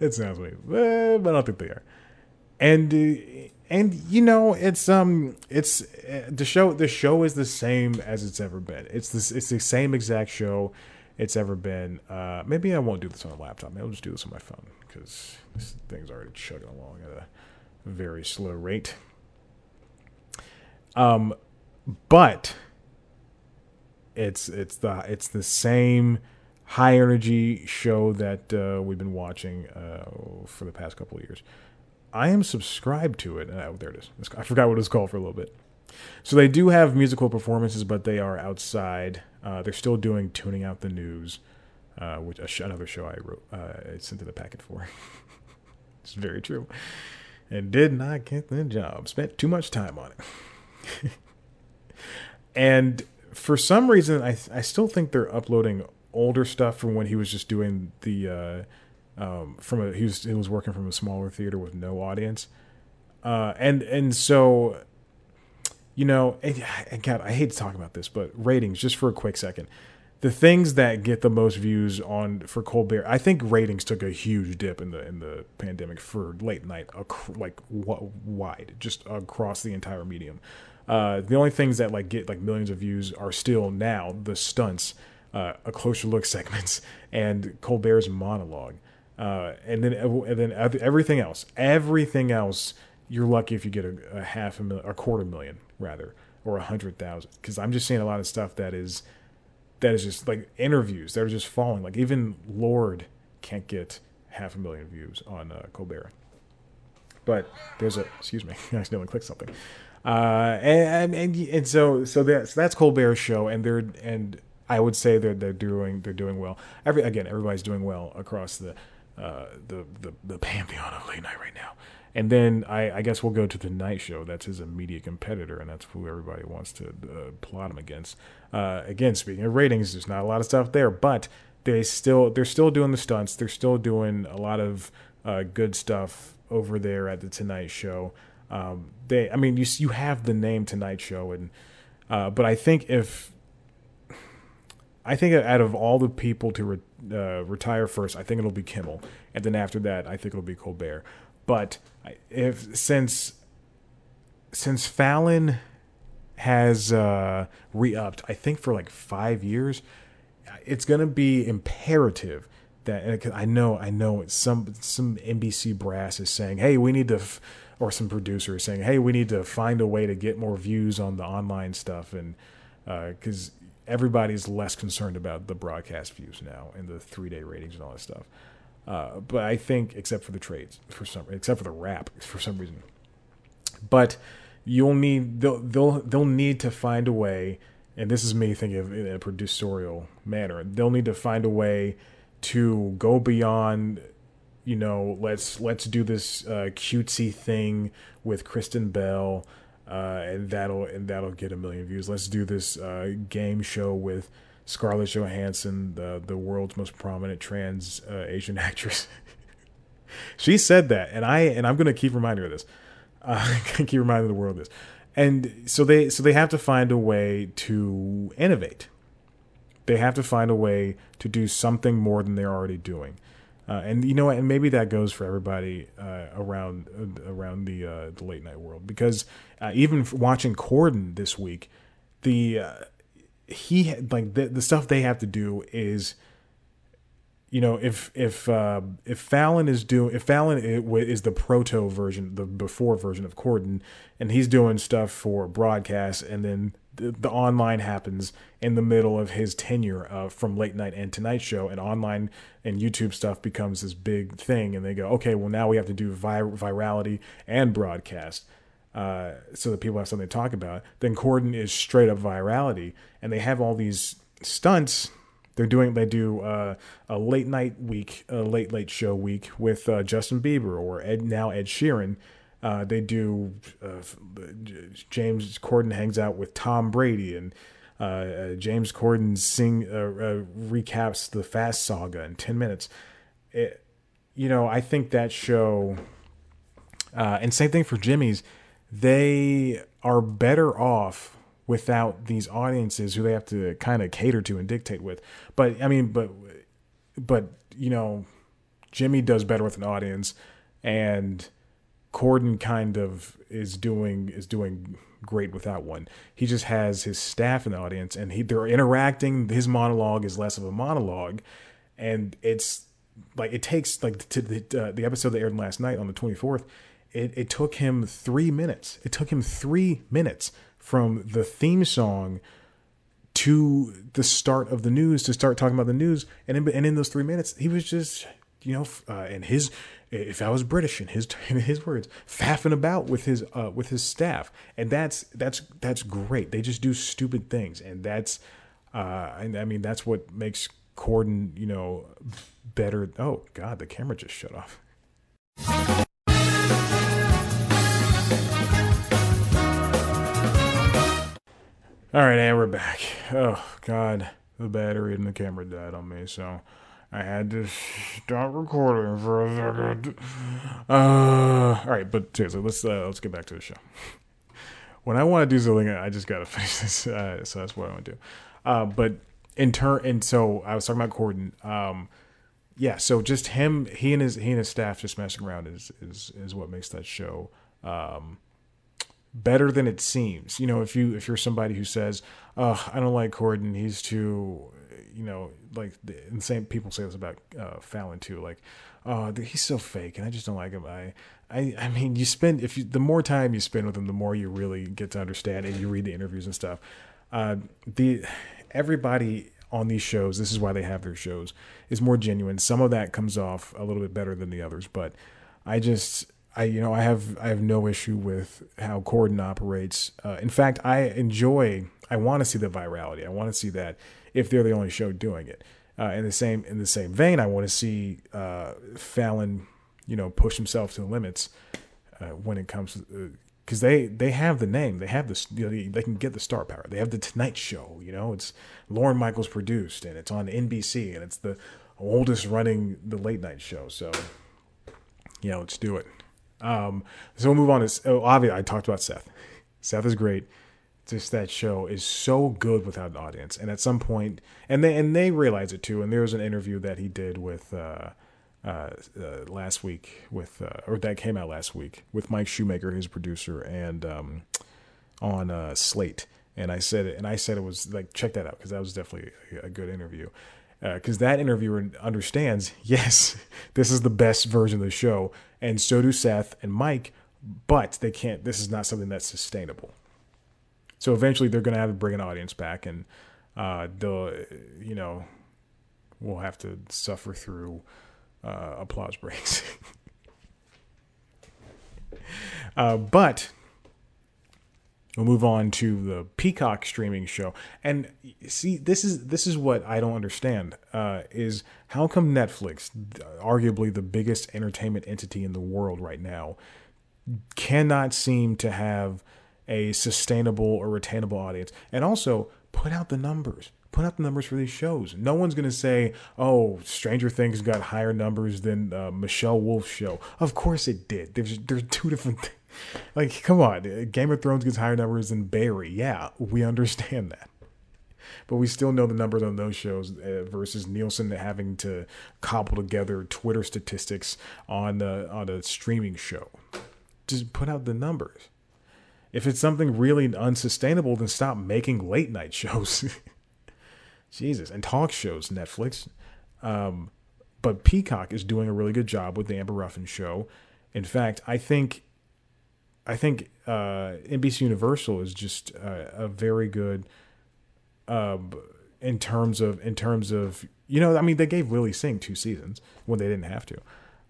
it sounds weird, but I don't think they are. and uh, and you know it's um it's uh, the show the show is the same as it's ever been. It's this it's the same exact show it's ever been. Uh, maybe I won't do this on a laptop. Maybe I'll just do this on my phone because this thing's already chugging along at a very slow rate. Um, but it's it's the it's the same high energy show that uh, we've been watching uh, for the past couple of years. I am subscribed to it. Oh, there it is. I forgot what it's called for a little bit. So they do have musical performances, but they are outside. Uh, they're still doing tuning out the news, uh, which another show I wrote, uh, I sent to the packet for. it's very true, and did not get the job. Spent too much time on it, and for some reason, I I still think they're uploading older stuff from when he was just doing the. Uh, um, from a he was he was working from a smaller theater with no audience, uh, and and so you know, and, and God, I hate to talk about this, but ratings, just for a quick second. The things that get the most views on for Colbert, I think ratings took a huge dip in the in the pandemic for late night, like wide, just across the entire medium. Uh, the only things that like get like millions of views are still now the stunts, uh, a closer look segments, and Colbert's monologue, uh, and then and then everything else. Everything else, you're lucky if you get a, a half a million, a quarter million rather, or a hundred thousand. Because I'm just seeing a lot of stuff that is that is just like interviews that are just falling. Like even Lorde can't get half a million views on uh, Colbert. But there's a excuse me, I accidentally clicked something. Uh, and, and and so so that's that's Colbert's show, and they're and I would say they're they're doing they're doing well. Every again, everybody's doing well across the uh, the the the pantheon of late night right now. And then I, I, guess we'll go to the Night Show. That's his immediate competitor, and that's who everybody wants to uh, plot him against. Uh, again, speaking of ratings, there's not a lot of stuff there, but they still they're still doing the stunts. They're still doing a lot of uh, good stuff over there at the Tonight Show. Um, they, I mean, you you have the name Tonight Show, and uh, but I think if I think out of all the people to re, uh, retire first, I think it'll be Kimmel, and then after that, I think it'll be Colbert. But if since since Fallon has uh, re-upped, I think for like five years, it's gonna be imperative that I know I know some some NBC brass is saying, hey, we need to, f-, or some producer is saying, hey, we need to find a way to get more views on the online stuff, and because uh, everybody's less concerned about the broadcast views now and the three day ratings and all that stuff. Uh, but I think, except for the trades, for some, except for the Wrap, for some reason. But you'll need they'll they'll they'll need to find a way, and this is me thinking of in a producerial manner. They'll need to find a way to go beyond. You know, let's let's do this uh, cutesy thing with Kristen Bell, uh, and that'll and that'll get a million views. Let's do this uh, game show with Scarlett Johansson, the the world's most prominent trans uh, Asian actress. she said that, and I and I'm gonna keep reminding her of this. Uh, keep reminding the world this. And so they so they have to find a way to innovate. They have to find a way to do something more than they're already doing. Uh, and you know, and maybe that goes for everybody uh, around uh, around the uh, the late night world because uh, even watching Corden this week, the uh, he like the, the stuff they have to do is you know if if uh, if Fallon is doing if Fallon is the proto version the before version of Corden and he's doing stuff for broadcast and then the, the online happens in the middle of his tenure uh, from late night and tonight show and online and YouTube stuff becomes this big thing and they go okay well now we have to do vir- virality and broadcast uh, so that people have something to talk about. Then Corden is straight up virality, and they have all these stunts. They're doing they do uh, a late night week, a late late show week with uh, Justin Bieber or Ed, now Ed Sheeran. Uh, they do uh, James Corden hangs out with Tom Brady and. Uh, James Corden sing recaps the Fast Saga in ten minutes. It, you know, I think that show, and same thing for Jimmy's they are better off without these audiences who they have to kind of cater to and dictate with. But I mean, but but you know, Jimmy does better with an audience, and Corden kind of is doing is doing great without one. He just has his staff in the audience, and he they're interacting. His monologue is less of a monologue, and it's like it takes like to the uh, the episode that aired last night on the twenty fourth. It, it took him three minutes. It took him three minutes from the theme song to the start of the news to start talking about the news. And in, and in those three minutes, he was just, you know, uh, and his, if I was British in his in his words, faffing about with his uh, with his staff, and that's that's that's great. They just do stupid things, and that's, uh, and I mean that's what makes Corden, you know, better. Oh God, the camera just shut off. All right, and we're back. Oh God, the battery in the camera died on me, so I had to stop recording for a second. Uh, all right, but seriously, let's uh, let's get back to the show. When I want to do something, I just gotta finish this, uh, so that's what I want to do. Uh, but in turn, and so I was talking about Corden. Um, yeah, so just him, he and his he and his staff just messing around is is is what makes that show. Um, better than it seems. You know, if you if you're somebody who says, "Oh, I don't like Corden. He's too," you know, like the same people say this about uh, Fallon too. Like, "Oh, he's so fake, and I just don't like him." I, I, I mean, you spend if you the more time you spend with him, the more you really get to understand, and you read the interviews and stuff. Uh, the everybody on these shows, this is why they have their shows, is more genuine. Some of that comes off a little bit better than the others, but I just I you know I have I have no issue with how Corden operates. Uh, in fact, I enjoy. I want to see the virality. I want to see that if they're the only show doing it. Uh, in the same in the same vein, I want to see uh, Fallon, you know, push himself to the limits uh, when it comes because uh, they they have the name, they have the you know, they can get the star power. They have the Tonight Show. You know, it's Lorne Michaels produced and it's on NBC and it's the oldest running the late night show. So yeah, let's do it. Um, so we'll move on to oh, obviously I talked about Seth. Seth is great. Just that show is so good without an audience, and at some point, and they and they realize it too. And there was an interview that he did with uh, uh, uh, last week with uh, or that came out last week with Mike Shoemaker, his producer, and um, on uh, Slate. And I said it, and I said it was like check that out because that was definitely a good interview because uh, that interviewer understands, yes, this is the best version of the show, and so do Seth and Mike, but they can't. This is not something that's sustainable. So eventually, they're going to have to bring an audience back, and uh, they'll, you know, we'll have to suffer through uh, applause breaks. Uh, but We'll move on to the Peacock streaming show, and see, this is this is what I don't understand: uh, is how come Netflix, arguably the biggest entertainment entity in the world right now, cannot seem to have a sustainable or retainable audience, and also put out the numbers. Put out the numbers for these shows. No one's going to say, "Oh, Stranger Things got higher numbers than uh, Michelle Wolf's show." Of course it did. There's there's two different. things like, come on, Game of Thrones gets higher numbers than Barry. Yeah, we understand that. But we still know the numbers on those shows uh, versus Nielsen having to cobble together Twitter statistics on the, on a streaming show. Just put out the numbers. If it's something really unsustainable, then stop making late night shows. Jesus, and talk shows, Netflix. Um, but Peacock is doing a really good job with the Amber Ruffin show. In fact, I think I think uh, NBC Universal is just uh, a very good uh, in terms of in terms of you know I mean they gave Lilly Singh two seasons when they didn't have to,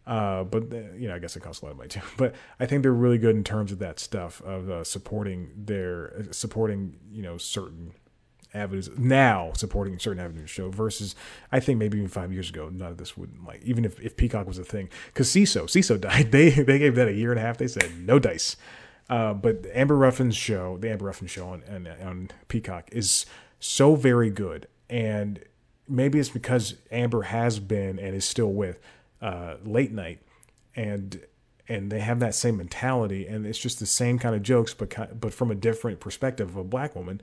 uh, but you know I guess it costs a lot of money too. But I think they're really good in terms of that stuff of uh, supporting their supporting you know certain avenues now supporting certain avenues show versus I think maybe even five years ago none of this would like even if, if Peacock was a thing. Because Seeso Seeso died. They they gave that a year and a half. They said no dice. Uh, but Amber Ruffin's show the Amber Ruffin show on, on on Peacock is so very good. And maybe it's because Amber has been and is still with uh, late night and and they have that same mentality and it's just the same kind of jokes but but from a different perspective of a black woman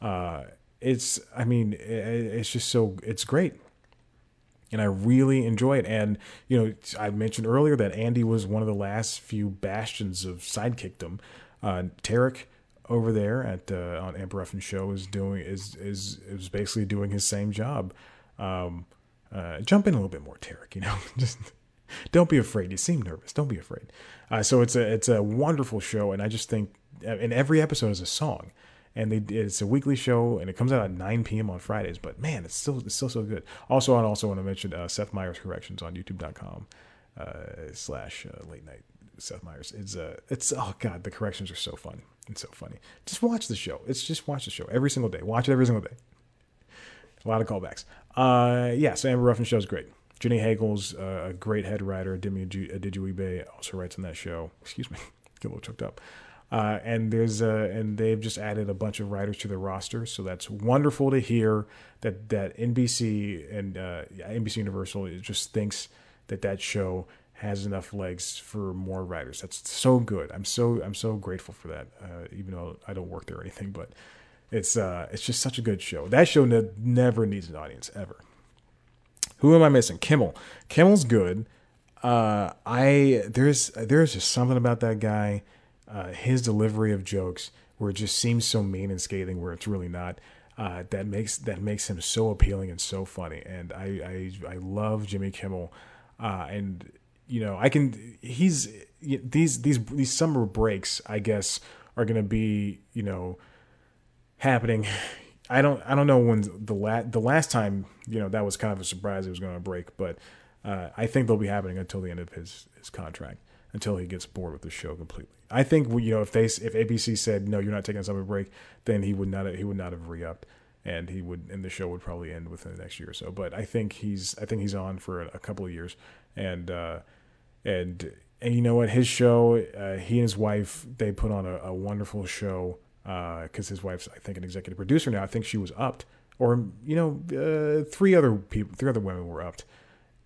uh, it's I mean it's just so it's great. and I really enjoy it. And you know, I mentioned earlier that Andy was one of the last few bastions of sidekickdom. Uh, Tarik over there at uh, on Amber Ruffin show is doing is is is basically doing his same job. Um, uh, jump in a little bit more, Tarik. You know, just don't be afraid. You seem nervous. Don't be afraid. Uh, so it's a it's a wonderful show, and I just think, and every episode is a song and they it's a weekly show and it comes out at 9 p.m. on Fridays. But man, it's still it's still so good. Also, I also want to mention uh, Seth Meyers Corrections on YouTube.com uh, slash uh, late night Seth Meyers. It's uh it's oh god, the corrections are so fun. It's so funny. Just watch the show. It's just watch the show every single day. Watch it every single day. A lot of callbacks. Uh, yeah, so Amber Ruffin show is great. Jenny Hagel's uh, a great head writer. Demi Adejuyigbe also writes on that show. Excuse me, get a little choked up. Uh, and there's a, and they've just added a bunch of writers to their roster, so that's wonderful to hear that that NBC and uh, NBC Universal just thinks that that show has enough legs for more writers. That's so good. I'm so I'm so grateful for that. Uh, even though I don't work there or anything, but it's uh it's just such a good show. That show ne- never needs an audience ever. Who am I missing? Kimmel. Kimmel's good. Uh, I there's there's just something about that guy uh, his delivery of jokes where it just seems so mean and scathing where it's really not. Uh, that makes that makes him so appealing and so funny, and I I, I love Jimmy Kimmel, uh, and you know I can he's these these these summer breaks I guess are gonna be you know happening. I don't I don't know when the last the last time you know that was kind of a surprise it was to break, but uh, I think they'll be happening until the end of his his contract until he gets bored with the show completely. I think you know if they if ABC said no, you're not taking a summer break, then he would not he would not have re-upped, and he would and the show would probably end within the next year or so. But I think he's I think he's on for a, couple of years, and uh, and and you know what his show uh, he and his wife they put on a, a wonderful show because uh, his wife's I think an executive producer now. I think she was upped, or you know uh, three other people three other women were upped,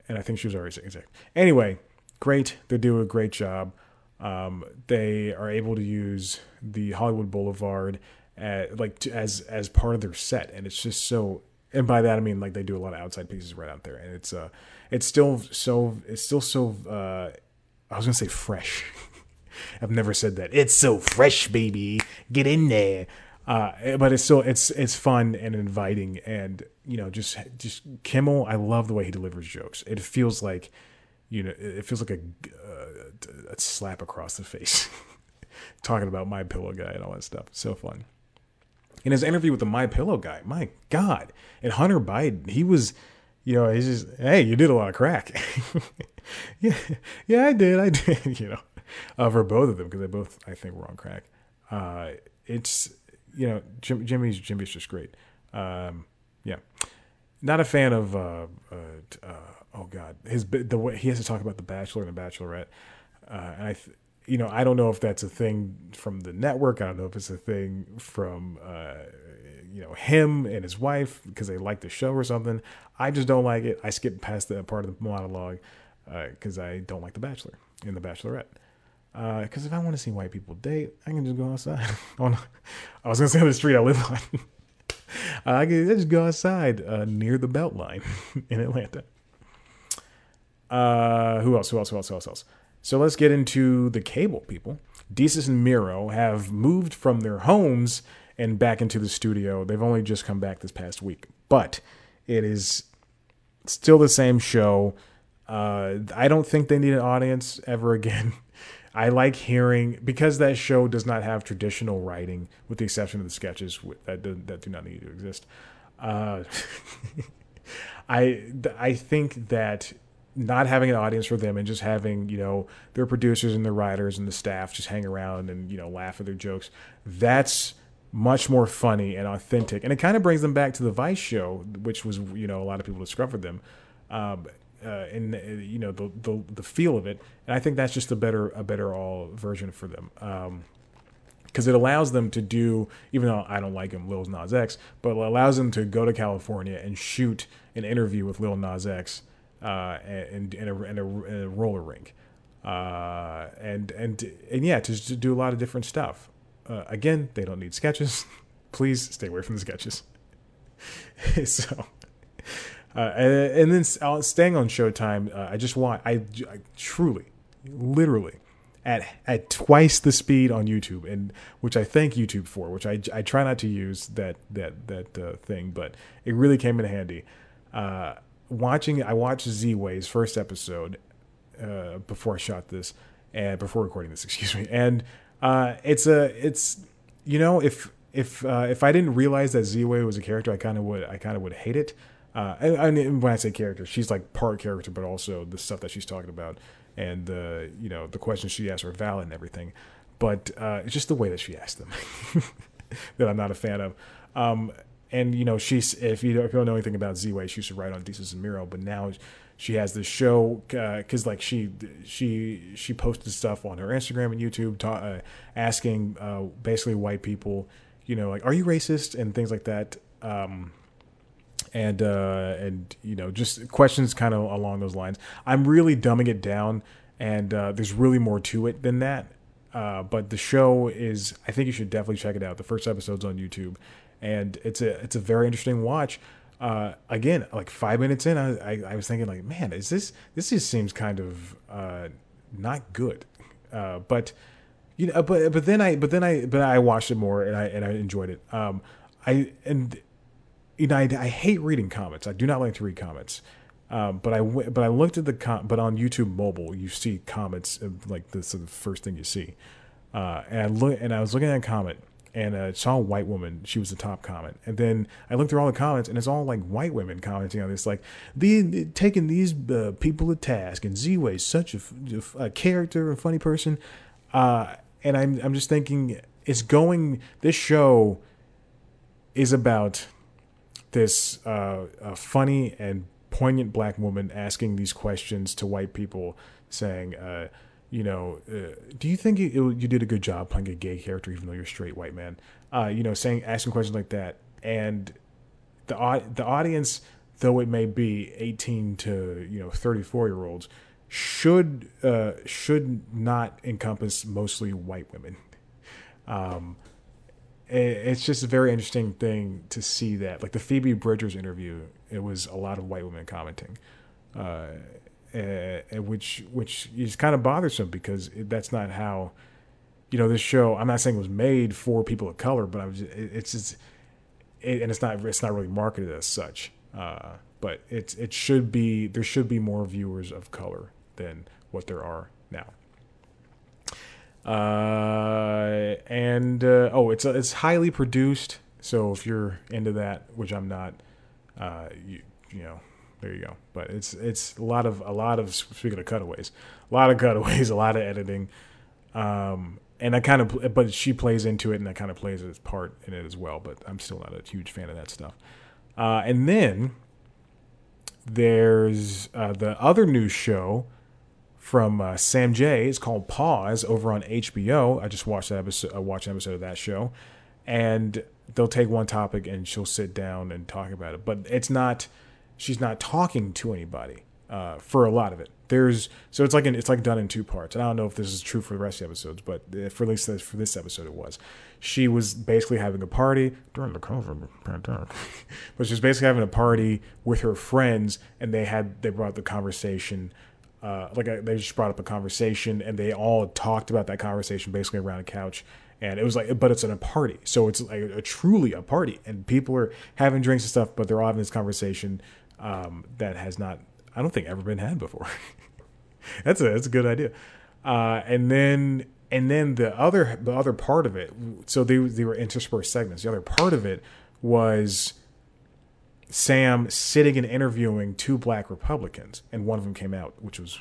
and I think she was already executive. Anyway great. They do a great job. Um, they are able to use the Hollywood Boulevard at, like to, as as part of their set, and it's just so. And by that I mean like they do a lot of outside pieces right out there, and it's uh it's still so it's still so uh I was gonna say fresh. I've never said that. It's so fresh, baby. Get in there. Uh, but it's still it's it's fun and inviting, and you know just just Kimmel. I love the way he delivers jokes. It feels like you know, it feels like a, uh, a slap across the face. Talking about my pillow guy and all that stuff, so fun. In his interview with the My Pillow guy, my God, and Hunter Biden, he was, you know, he's just, hey, you did a lot of crack. yeah, yeah, I did, I did, you know, uh, for both of them because they both, I think, were on crack. Uh, it's, you know, Jim, Jimmy's Jimmy's just great. Um, yeah, not a fan of uh, uh, uh oh god, his the way he has to talk about the Bachelor and the Bachelorette, uh, and I, you know, I don't know if that's a thing from the network. I don't know if it's a thing from, uh, you know, him and his wife because they like the show or something. I just don't like it. I skip past that part of the monologue because uh, I don't like the Bachelor and the Bachelorette. Because uh, if I want to see white people date, I can just go outside. on, I was gonna say on the street I live on. I can just go outside uh, near the Beltline in Atlanta. Uh, who else? Who else? Who else? Who else? else? So let's get into the cable people. Desus and Mero have moved from their homes and back into the studio. They've only just come back this past week, but it is still the same show. Uh, I don't think they need an audience ever again. I like hearing because that show does not have traditional writing, with the exception of the sketches that do, that do not need to exist. Uh, I I think that not having an audience for them and just having you know their producers and their writers and the staff just hang around and you know laugh at their jokes that's much more funny and authentic. And it kind of brings them back to the vice show which was you know a lot of people discovered them um, uh, and uh, you know the, the the feel of it. And i think that's just a better a better all version for them um, because it allows them to do, even though I don't like him, Lil Nas X, but it allows them to go to California and shoot an interview with Lil Nas X uh, in, in, a, in, a, in a roller rink. Uh, and and and yeah, to, to, do a lot of different stuff. Uh, again, they don't need sketches. Please stay away from the sketches. so, Uh, and, and, then uh, staying on Showtime, uh, I just want I, I, truly, literally, at at twice the speed on YouTube, and which I thank YouTube for, which I, I try not to use that that that thing, but it really came in handy. Uh, watching, I watched Ziwe's first episode uh, before I shot this, and before recording this, excuse me, and it's a it's you know if if if I didn't realize that Z Way was a character, I kind of would I kind of would hate it. Uh, and, and, when I say character, she's like part character, but also the stuff that she's talking about and the you know the questions she asks are valid and everything. But uh, it's just the way that she asked them that I'm not a fan of. Um, and you know, she's if you, if you don't know anything about Ziwe, she used to write on Desus and Mero, but now she has this show because uh, like she she she posted stuff on her Instagram and YouTube, ta- uh, asking uh, basically white people, you know, like are you racist and things like that. Um, and uh, and you know just questions kind of along those lines. I'm really dumbing it down, and uh, there's really more to it than that. Uh, but the show is, I think you should definitely check it out. The first episode's on YouTube, and it's a it's a very interesting watch. Uh, again, like five minutes in, I, I, I, was thinking like, man, is this this just seems kind of uh, not good, uh, but you know, but but then I but then I but I watched it more and I and I enjoyed it. Um, I and you know, I, I, hate reading comments. I do not like to read comments. Um, but I but I looked at the com- but on YouTube mobile you see comments like this is the first thing you see, uh, and I look and I was looking at a comment and I saw a white woman. She was the top comment, and then I looked through all the comments and it's all like white women commenting on this, like the, the taking these uh, people to task and Ziwe such a, a, character, a funny person, uh, and I'm I'm just thinking it's going. This show is about this uh, funny and poignant black woman asking these questions to white people, saying, uh, you know, uh, do you think you, you did a good job playing a gay character, even though you're a straight white man? Uh, you know, saying asking questions like that, and the the audience, though it may be 18 to you know 34 year olds, should uh, should not encompass mostly white women. Um, it's just a very interesting thing to see that. Like the Phoebe Bridgers interview, it was a lot of white women commenting, uh, which which is kind of bothersome because that's not how, you know, this show. I'm not saying it was made for people of color, but I was. It's just, it, and it's not it's not really marketed as such. Uh, but it's it should be there should be more viewers of color than what there are now. Uh, and uh, oh, it's it's highly produced. So if you're into that, which I'm not, uh, you you know, there you go. But it's it's a lot of a lot of speaking of cutaways, a lot of cutaways, a lot of editing. Um, and I kind of, but she plays into it, and that kind of plays its part in it as well. But I'm still not a huge fan of that stuff. Uh, and then there's uh, the other new show from uh, Sam Jay. It's called Pause over on HBO. I just watched that episode. I watched an episode of that show, and they'll take one topic and she'll sit down and talk about it. But it's not. She's not talking to anybody uh, for a lot of it. There's so it's like an, it's like done in two parts. And I don't know if this is true for the rest of the episodes, but uh, for at least for this episode, it was. She was basically having a party during the COVID pandemic, but she was basically having a party with her friends, and they had they brought the conversation uh, like I, they just brought up a conversation and they all talked about that conversation basically around a couch and it was like but it's in a party so it's like a, truly a party and people are having drinks and stuff but they're all having this conversation um, that has not i don't think ever been had before that's a that's a good idea uh, and then and then the other the other part of it so they, they were interspersed segments the other part of it was Sam sitting and interviewing two black Republicans, and one of them came out, which was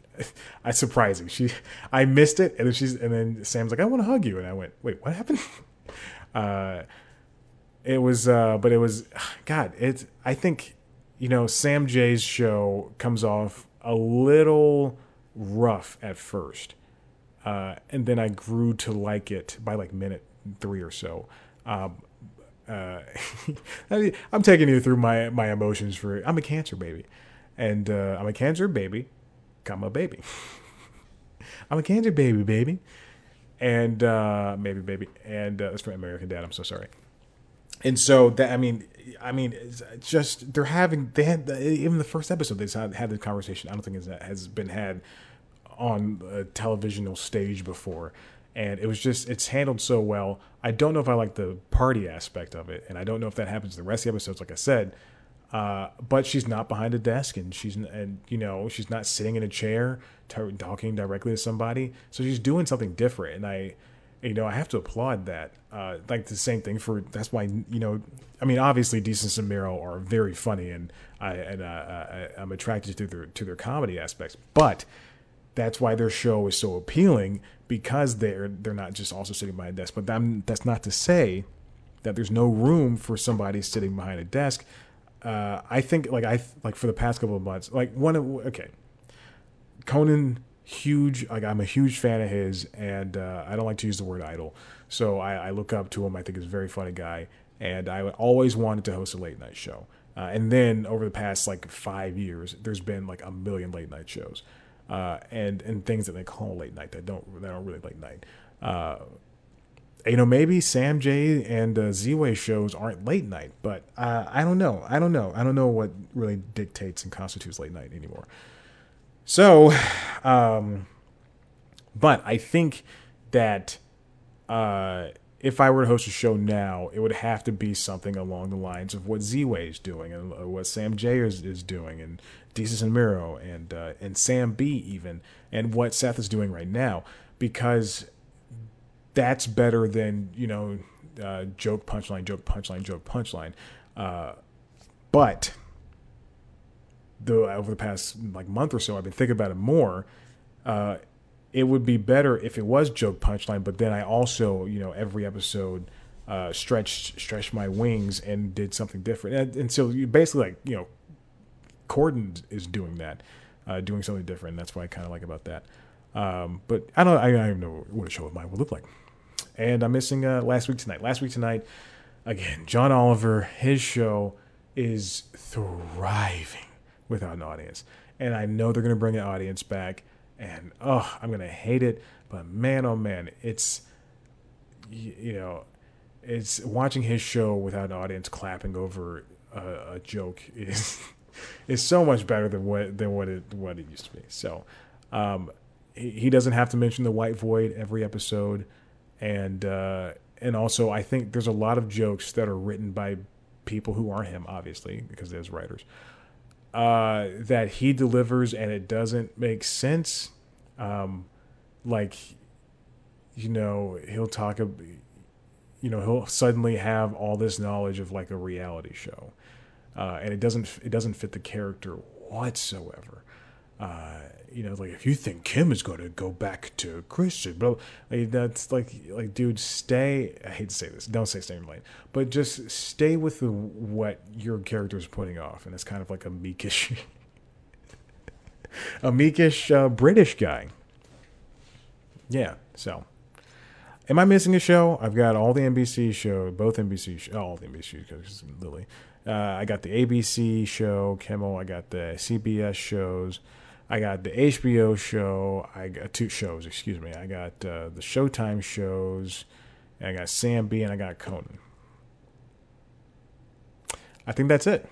uh, surprising. She, I missed it, and then she's, and then Sam's like, "I want to hug you," and I went, "Wait, what happened?" Uh, it was, uh, but it was, God, it's. I think, you know, Sam Jay's show comes off a little rough at first, uh, and then I grew to like it by like minute three or so. Um, uh, I am taking you through my my emotions for I'm a cancer baby, and uh, I'm a cancer baby, come a baby. I'm a cancer baby, baby, and uh, maybe baby, and uh, that's from American Dad. I'm so sorry. And so that I mean, I mean, it's just they're having they had even the first episode they had, had the conversation. I don't think it has been had on a televisional stage before, and it was just it's handled so well. I don't know if I like the party aspect of it, and I don't know if that happens the rest of the episodes. Like I said, uh, but she's not behind a desk, and she's and you know she's not sitting in a chair t- talking directly to somebody. So she's doing something different, and I, you know, I have to applaud that. Uh, like the same thing for that's why you know, I mean, obviously, Desus and Mero are very funny, and I and uh, I, I'm attracted to their to their comedy aspects, but that's why their show is so appealing because they're they're not just also sitting behind a desk. But that's not to say that there's no room for somebody sitting behind a desk uh, I think like I like for the past couple of months, like one of okay, Conan huge like I'm a huge fan of his, and uh, I don't like to use the word idol, so I, I look up to him. I think he's a very funny guy, and I always wanted to host a late night show. Uh, and then over the past like five years, there's been like a million late night shows, uh, and and things that they call late night that don't that aren't really late night. Uh, you know, maybe Sam Jay and uh, Ziwe shows aren't late night, but uh, I don't know. I don't know. I don't know what really dictates and constitutes late night anymore. So, um, but I think that uh, if I were to host a show now, it would have to be something along the lines of what Ziwe is doing and uh, what Sam Jay is, is doing and Desus and Mero and uh, and Sam Bee even and what Seth is doing right now because that's better than you know uh, joke punchline joke punchline joke punchline. Uh, but the over the past like month or so i've been thinking about it more uh, it would be better if it was joke punchline but then i also you know every episode uh, stretched stretched my wings and did something different and, and so you basically like you know corden is doing that uh, doing something different that's what i kind of like about that um, but I don't. I, I don't even know what a show of mine would look like and I'm missing uh, last week tonight. Last week tonight, again, John Oliver, his show is thriving without an audience, and I know they're going to bring an audience back, and oh, I'm going to hate it, but man, oh man, it's you, know, it's watching his show without an audience clapping over a, a joke is is so much better than what than what it what it used to be. So. Um, he, he doesn't have to mention the white void every episode and uh, and also I think there's a lot of jokes that are written by people who aren't him, obviously, because there's writers. Uh, that he delivers and it doesn't make sense. Um, like, you know, he'll talk, you know, he'll suddenly have all this knowledge of like a reality show, uh, and it doesn't it doesn't fit the character whatsoever. Uh, you know, like if you think Kim is going to go back to Christian, bro, like, that's like, like, dude, stay. I hate to say this, don't say stay in lane, but just stay with the, what your character is putting off, and it's kind of like a meekish, a meekish uh, British guy. Yeah, so. Am I missing a show? I've got all the NBC show, both NBC, show, all the NBC shows, Lily. Uh, I got the ABC show, Kimmel. I got the CBS shows. I got the HBO show. I got two shows, excuse me. I got uh, the Showtime shows. I got Sam Bee and I got Conan. I think that's it.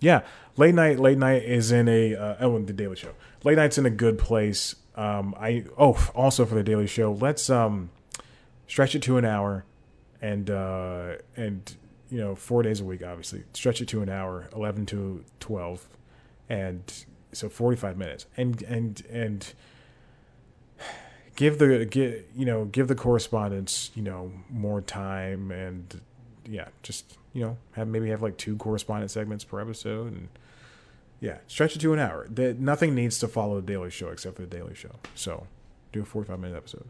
Yeah, late night. Late night is in a uh, oh, the Daily Show. Late night's in a good place. Um, I oh, also for the Daily Show, let's um stretch it to an hour, and uh, and you know four days a week, obviously stretch it to an hour, eleven to twelve, and so 45 minutes. And and and give the get you know give the correspondents you know more time and yeah just you know have maybe have like two correspondent segments per episode and yeah stretch it to an hour. That nothing needs to follow the daily show except for the daily show. So do a 45 minute episode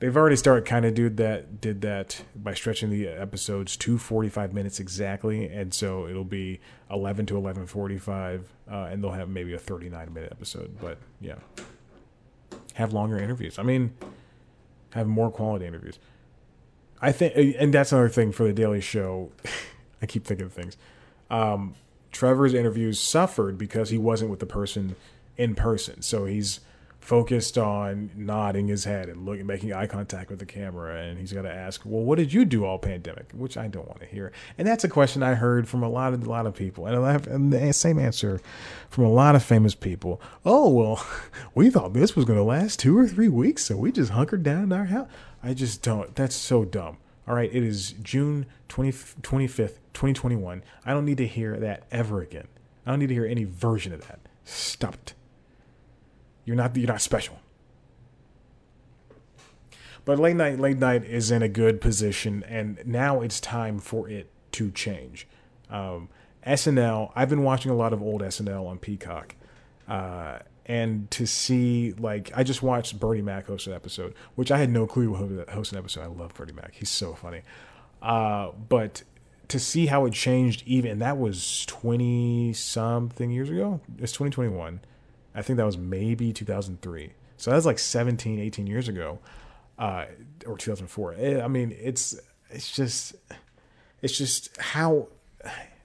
they've already started kind of did that did that by stretching the episodes to 45 minutes exactly and so it'll be 11 to 11.45 uh, and they'll have maybe a 39 minute episode but yeah. Have longer interviews. I mean have more quality interviews. I think and that's another thing for the daily show. I keep thinking of things. Um, trevor's interviews suffered because he wasn't with the person in person so he's focused on nodding his head and looking, making eye contact with the camera. And he's got to ask, "Well, what did you do all pandemic?" Which I don't want to hear. And that's a question I heard from a lot of a lot of people, and I have and the same answer from a lot of famous people. Oh well, we thought this was going to last two or three weeks, so we just hunkered down in our house. I just don't. That's so dumb. All right, it is June 20, 25th, 2021. I don't need to hear that ever again. I don't need to hear any version of that. Stop it. You're not you're not special. But late night late night is in a good position and now it's time for it to change. Um, SNL, I've been watching a lot of old SNL on Peacock. Uh, and to see like I just watched Bernie Mac host an episode, which I had no clue who host an episode. I love Bernie Mac; he's so funny. Uh, but to see how it changed, even that was twenty something years ago. It's twenty twenty one. I think that was maybe 2003. So that's like 17, 18 years ago, uh, or 2004. Eh, I mean, it's it's just it's just how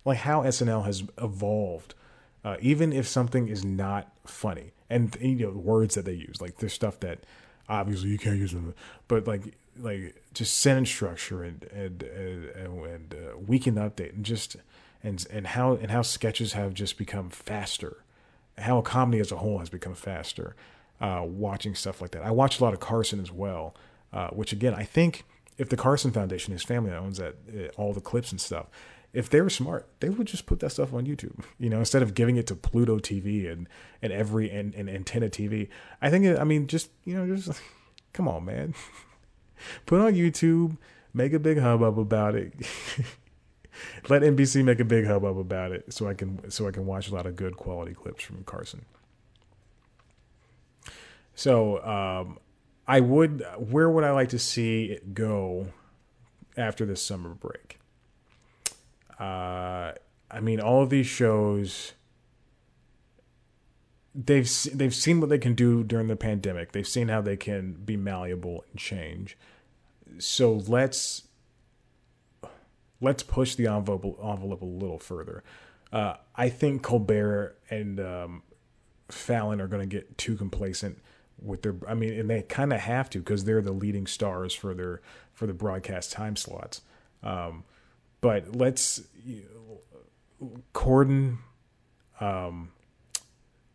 like how SNL has evolved. Uh, even if something is not funny, and you know the words that they use, like there's stuff that obviously you can't use them, but like like just sentence structure and and and, and uh, weekend update and just and and how and how sketches have just become faster how comedy as a whole has become faster. Uh, watching stuff like that, I watch a lot of Carson as well, uh, which again I think if the Carson Foundation, his family that owns that uh, all the clips and stuff, if they were smart, they would just put that stuff on YouTube. You know, instead of giving it to Pluto TV and and every and, and antenna TV. I think I mean just you know just come on man, put on YouTube, make a big hubbub about it. let NBC make a big hubbub about it so I can so I can watch a lot of good quality clips from Carson. So um, I would where would I like to see it go after this summer break? Uh, I mean, all of these shows they've they've seen what they can do during the pandemic. They've seen how they can be malleable and change. So let's let's push the envelope envelope a little further. Uh, I think Colbert and um, Fallon are going to get too complacent with their. I mean, and they kind of have to because they're the leading stars for their for the broadcast time slots. Um, but let's you know, Corden, um,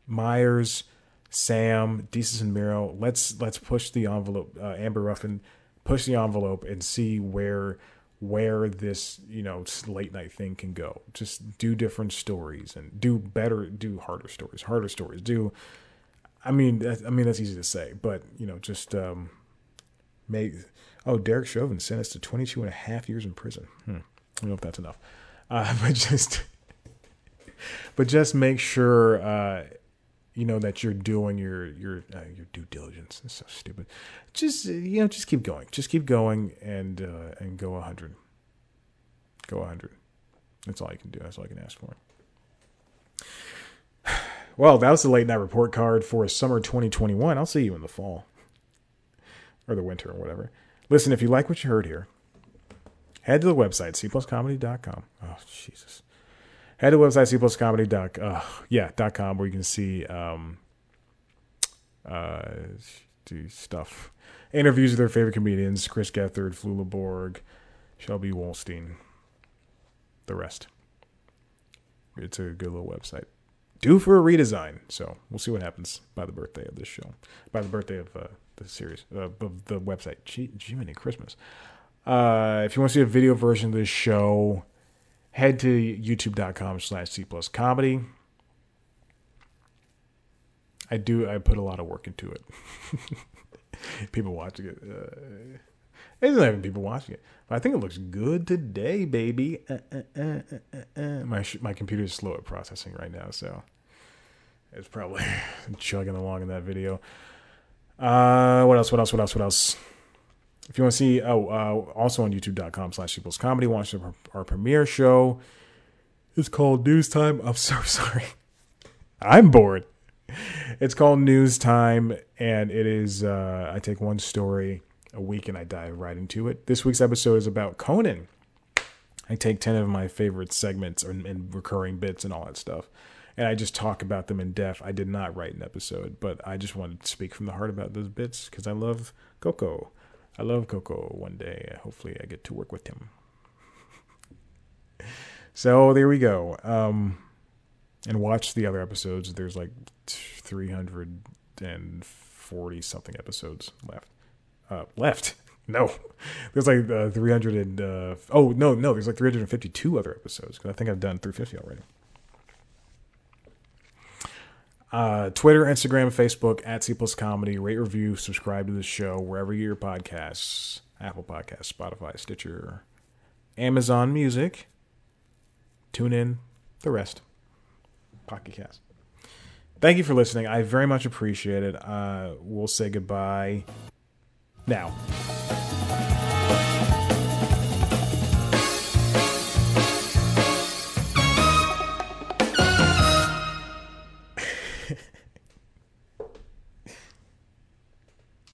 Meyers, Sam, Desus and Mero. Let's let's push the envelope. Uh, Amber Ruffin, push the envelope and see where where this you know late night thing can go. Just do different stories and do better do harder stories harder stories. Do i mean i mean that's easy to say but you know just um make oh derek chauvin sentenced to 22 and a half years in prison. Hmm. i don't know if that's enough. Uh, but just but just make sure uh you know that you're doing your your uh, your due diligence. It's so stupid. Just you know, just keep going. Just keep going and uh, and go hundred. Go hundred. That's all you can do. That's all I can ask for. Well, that was the late night report card for summer 2021. I'll see you in the fall or the winter or whatever. Listen, if you like what you heard here, head to the website cpluscomedy.com. Oh Jesus head to the website cpluscomedy dot uh, yeah dot com where you can see um uh do stuff interviews with their favorite comedians Chris Gethard, Flula Borg, Shelby Wolstein, the rest. It's a good little website. Due for a redesign, so we'll see what happens by the birthday of this show, by the birthday of uh, the series, uh, of the website. Gee, Jiminy Christmas. Uh, if you want to see a video version of this show, head to youtube.com slash C plus comedy. I do, I put a lot of work into it. people watching it. Uh, there's not even people watching it. But I think it looks good today, baby. Uh, uh, uh, uh, uh. my, my computer is slow at processing right now, so it's probably chugging along in that video. Uh, what else? What else? What else? What else? If you want to see, oh, uh, also on youtube.com slash C Plus Comedy, watch our, our premiere show. It's called News Time. I'm so sorry. I'm bored. It's called News Time, and it is, uh, I take one story a week and I dive right into it. This week's episode is about Conan. I take 10 of my favorite segments and, and recurring bits and all that stuff and I just talk about them in depth. I did not write an episode, but I just wanted to speak from the heart about those bits because I love Coco. I love Coco. One day, hopefully, I get to work with him. so there we go. Um, and watch the other episodes. There's like 340 something episodes left. Uh, left. No, there's like uh, 300 and uh, oh no no there's like 352 other episodes because I think I've done 350 already. Uh, Twitter, Instagram, Facebook at C Plus Comedy. Rate, review, subscribe to the show wherever you your podcasts: Apple Podcasts, Spotify, Stitcher, Amazon Music. Tune in. The rest. Pocket Cast. Thank you for listening. I very much appreciate it. Uh, we'll say goodbye now.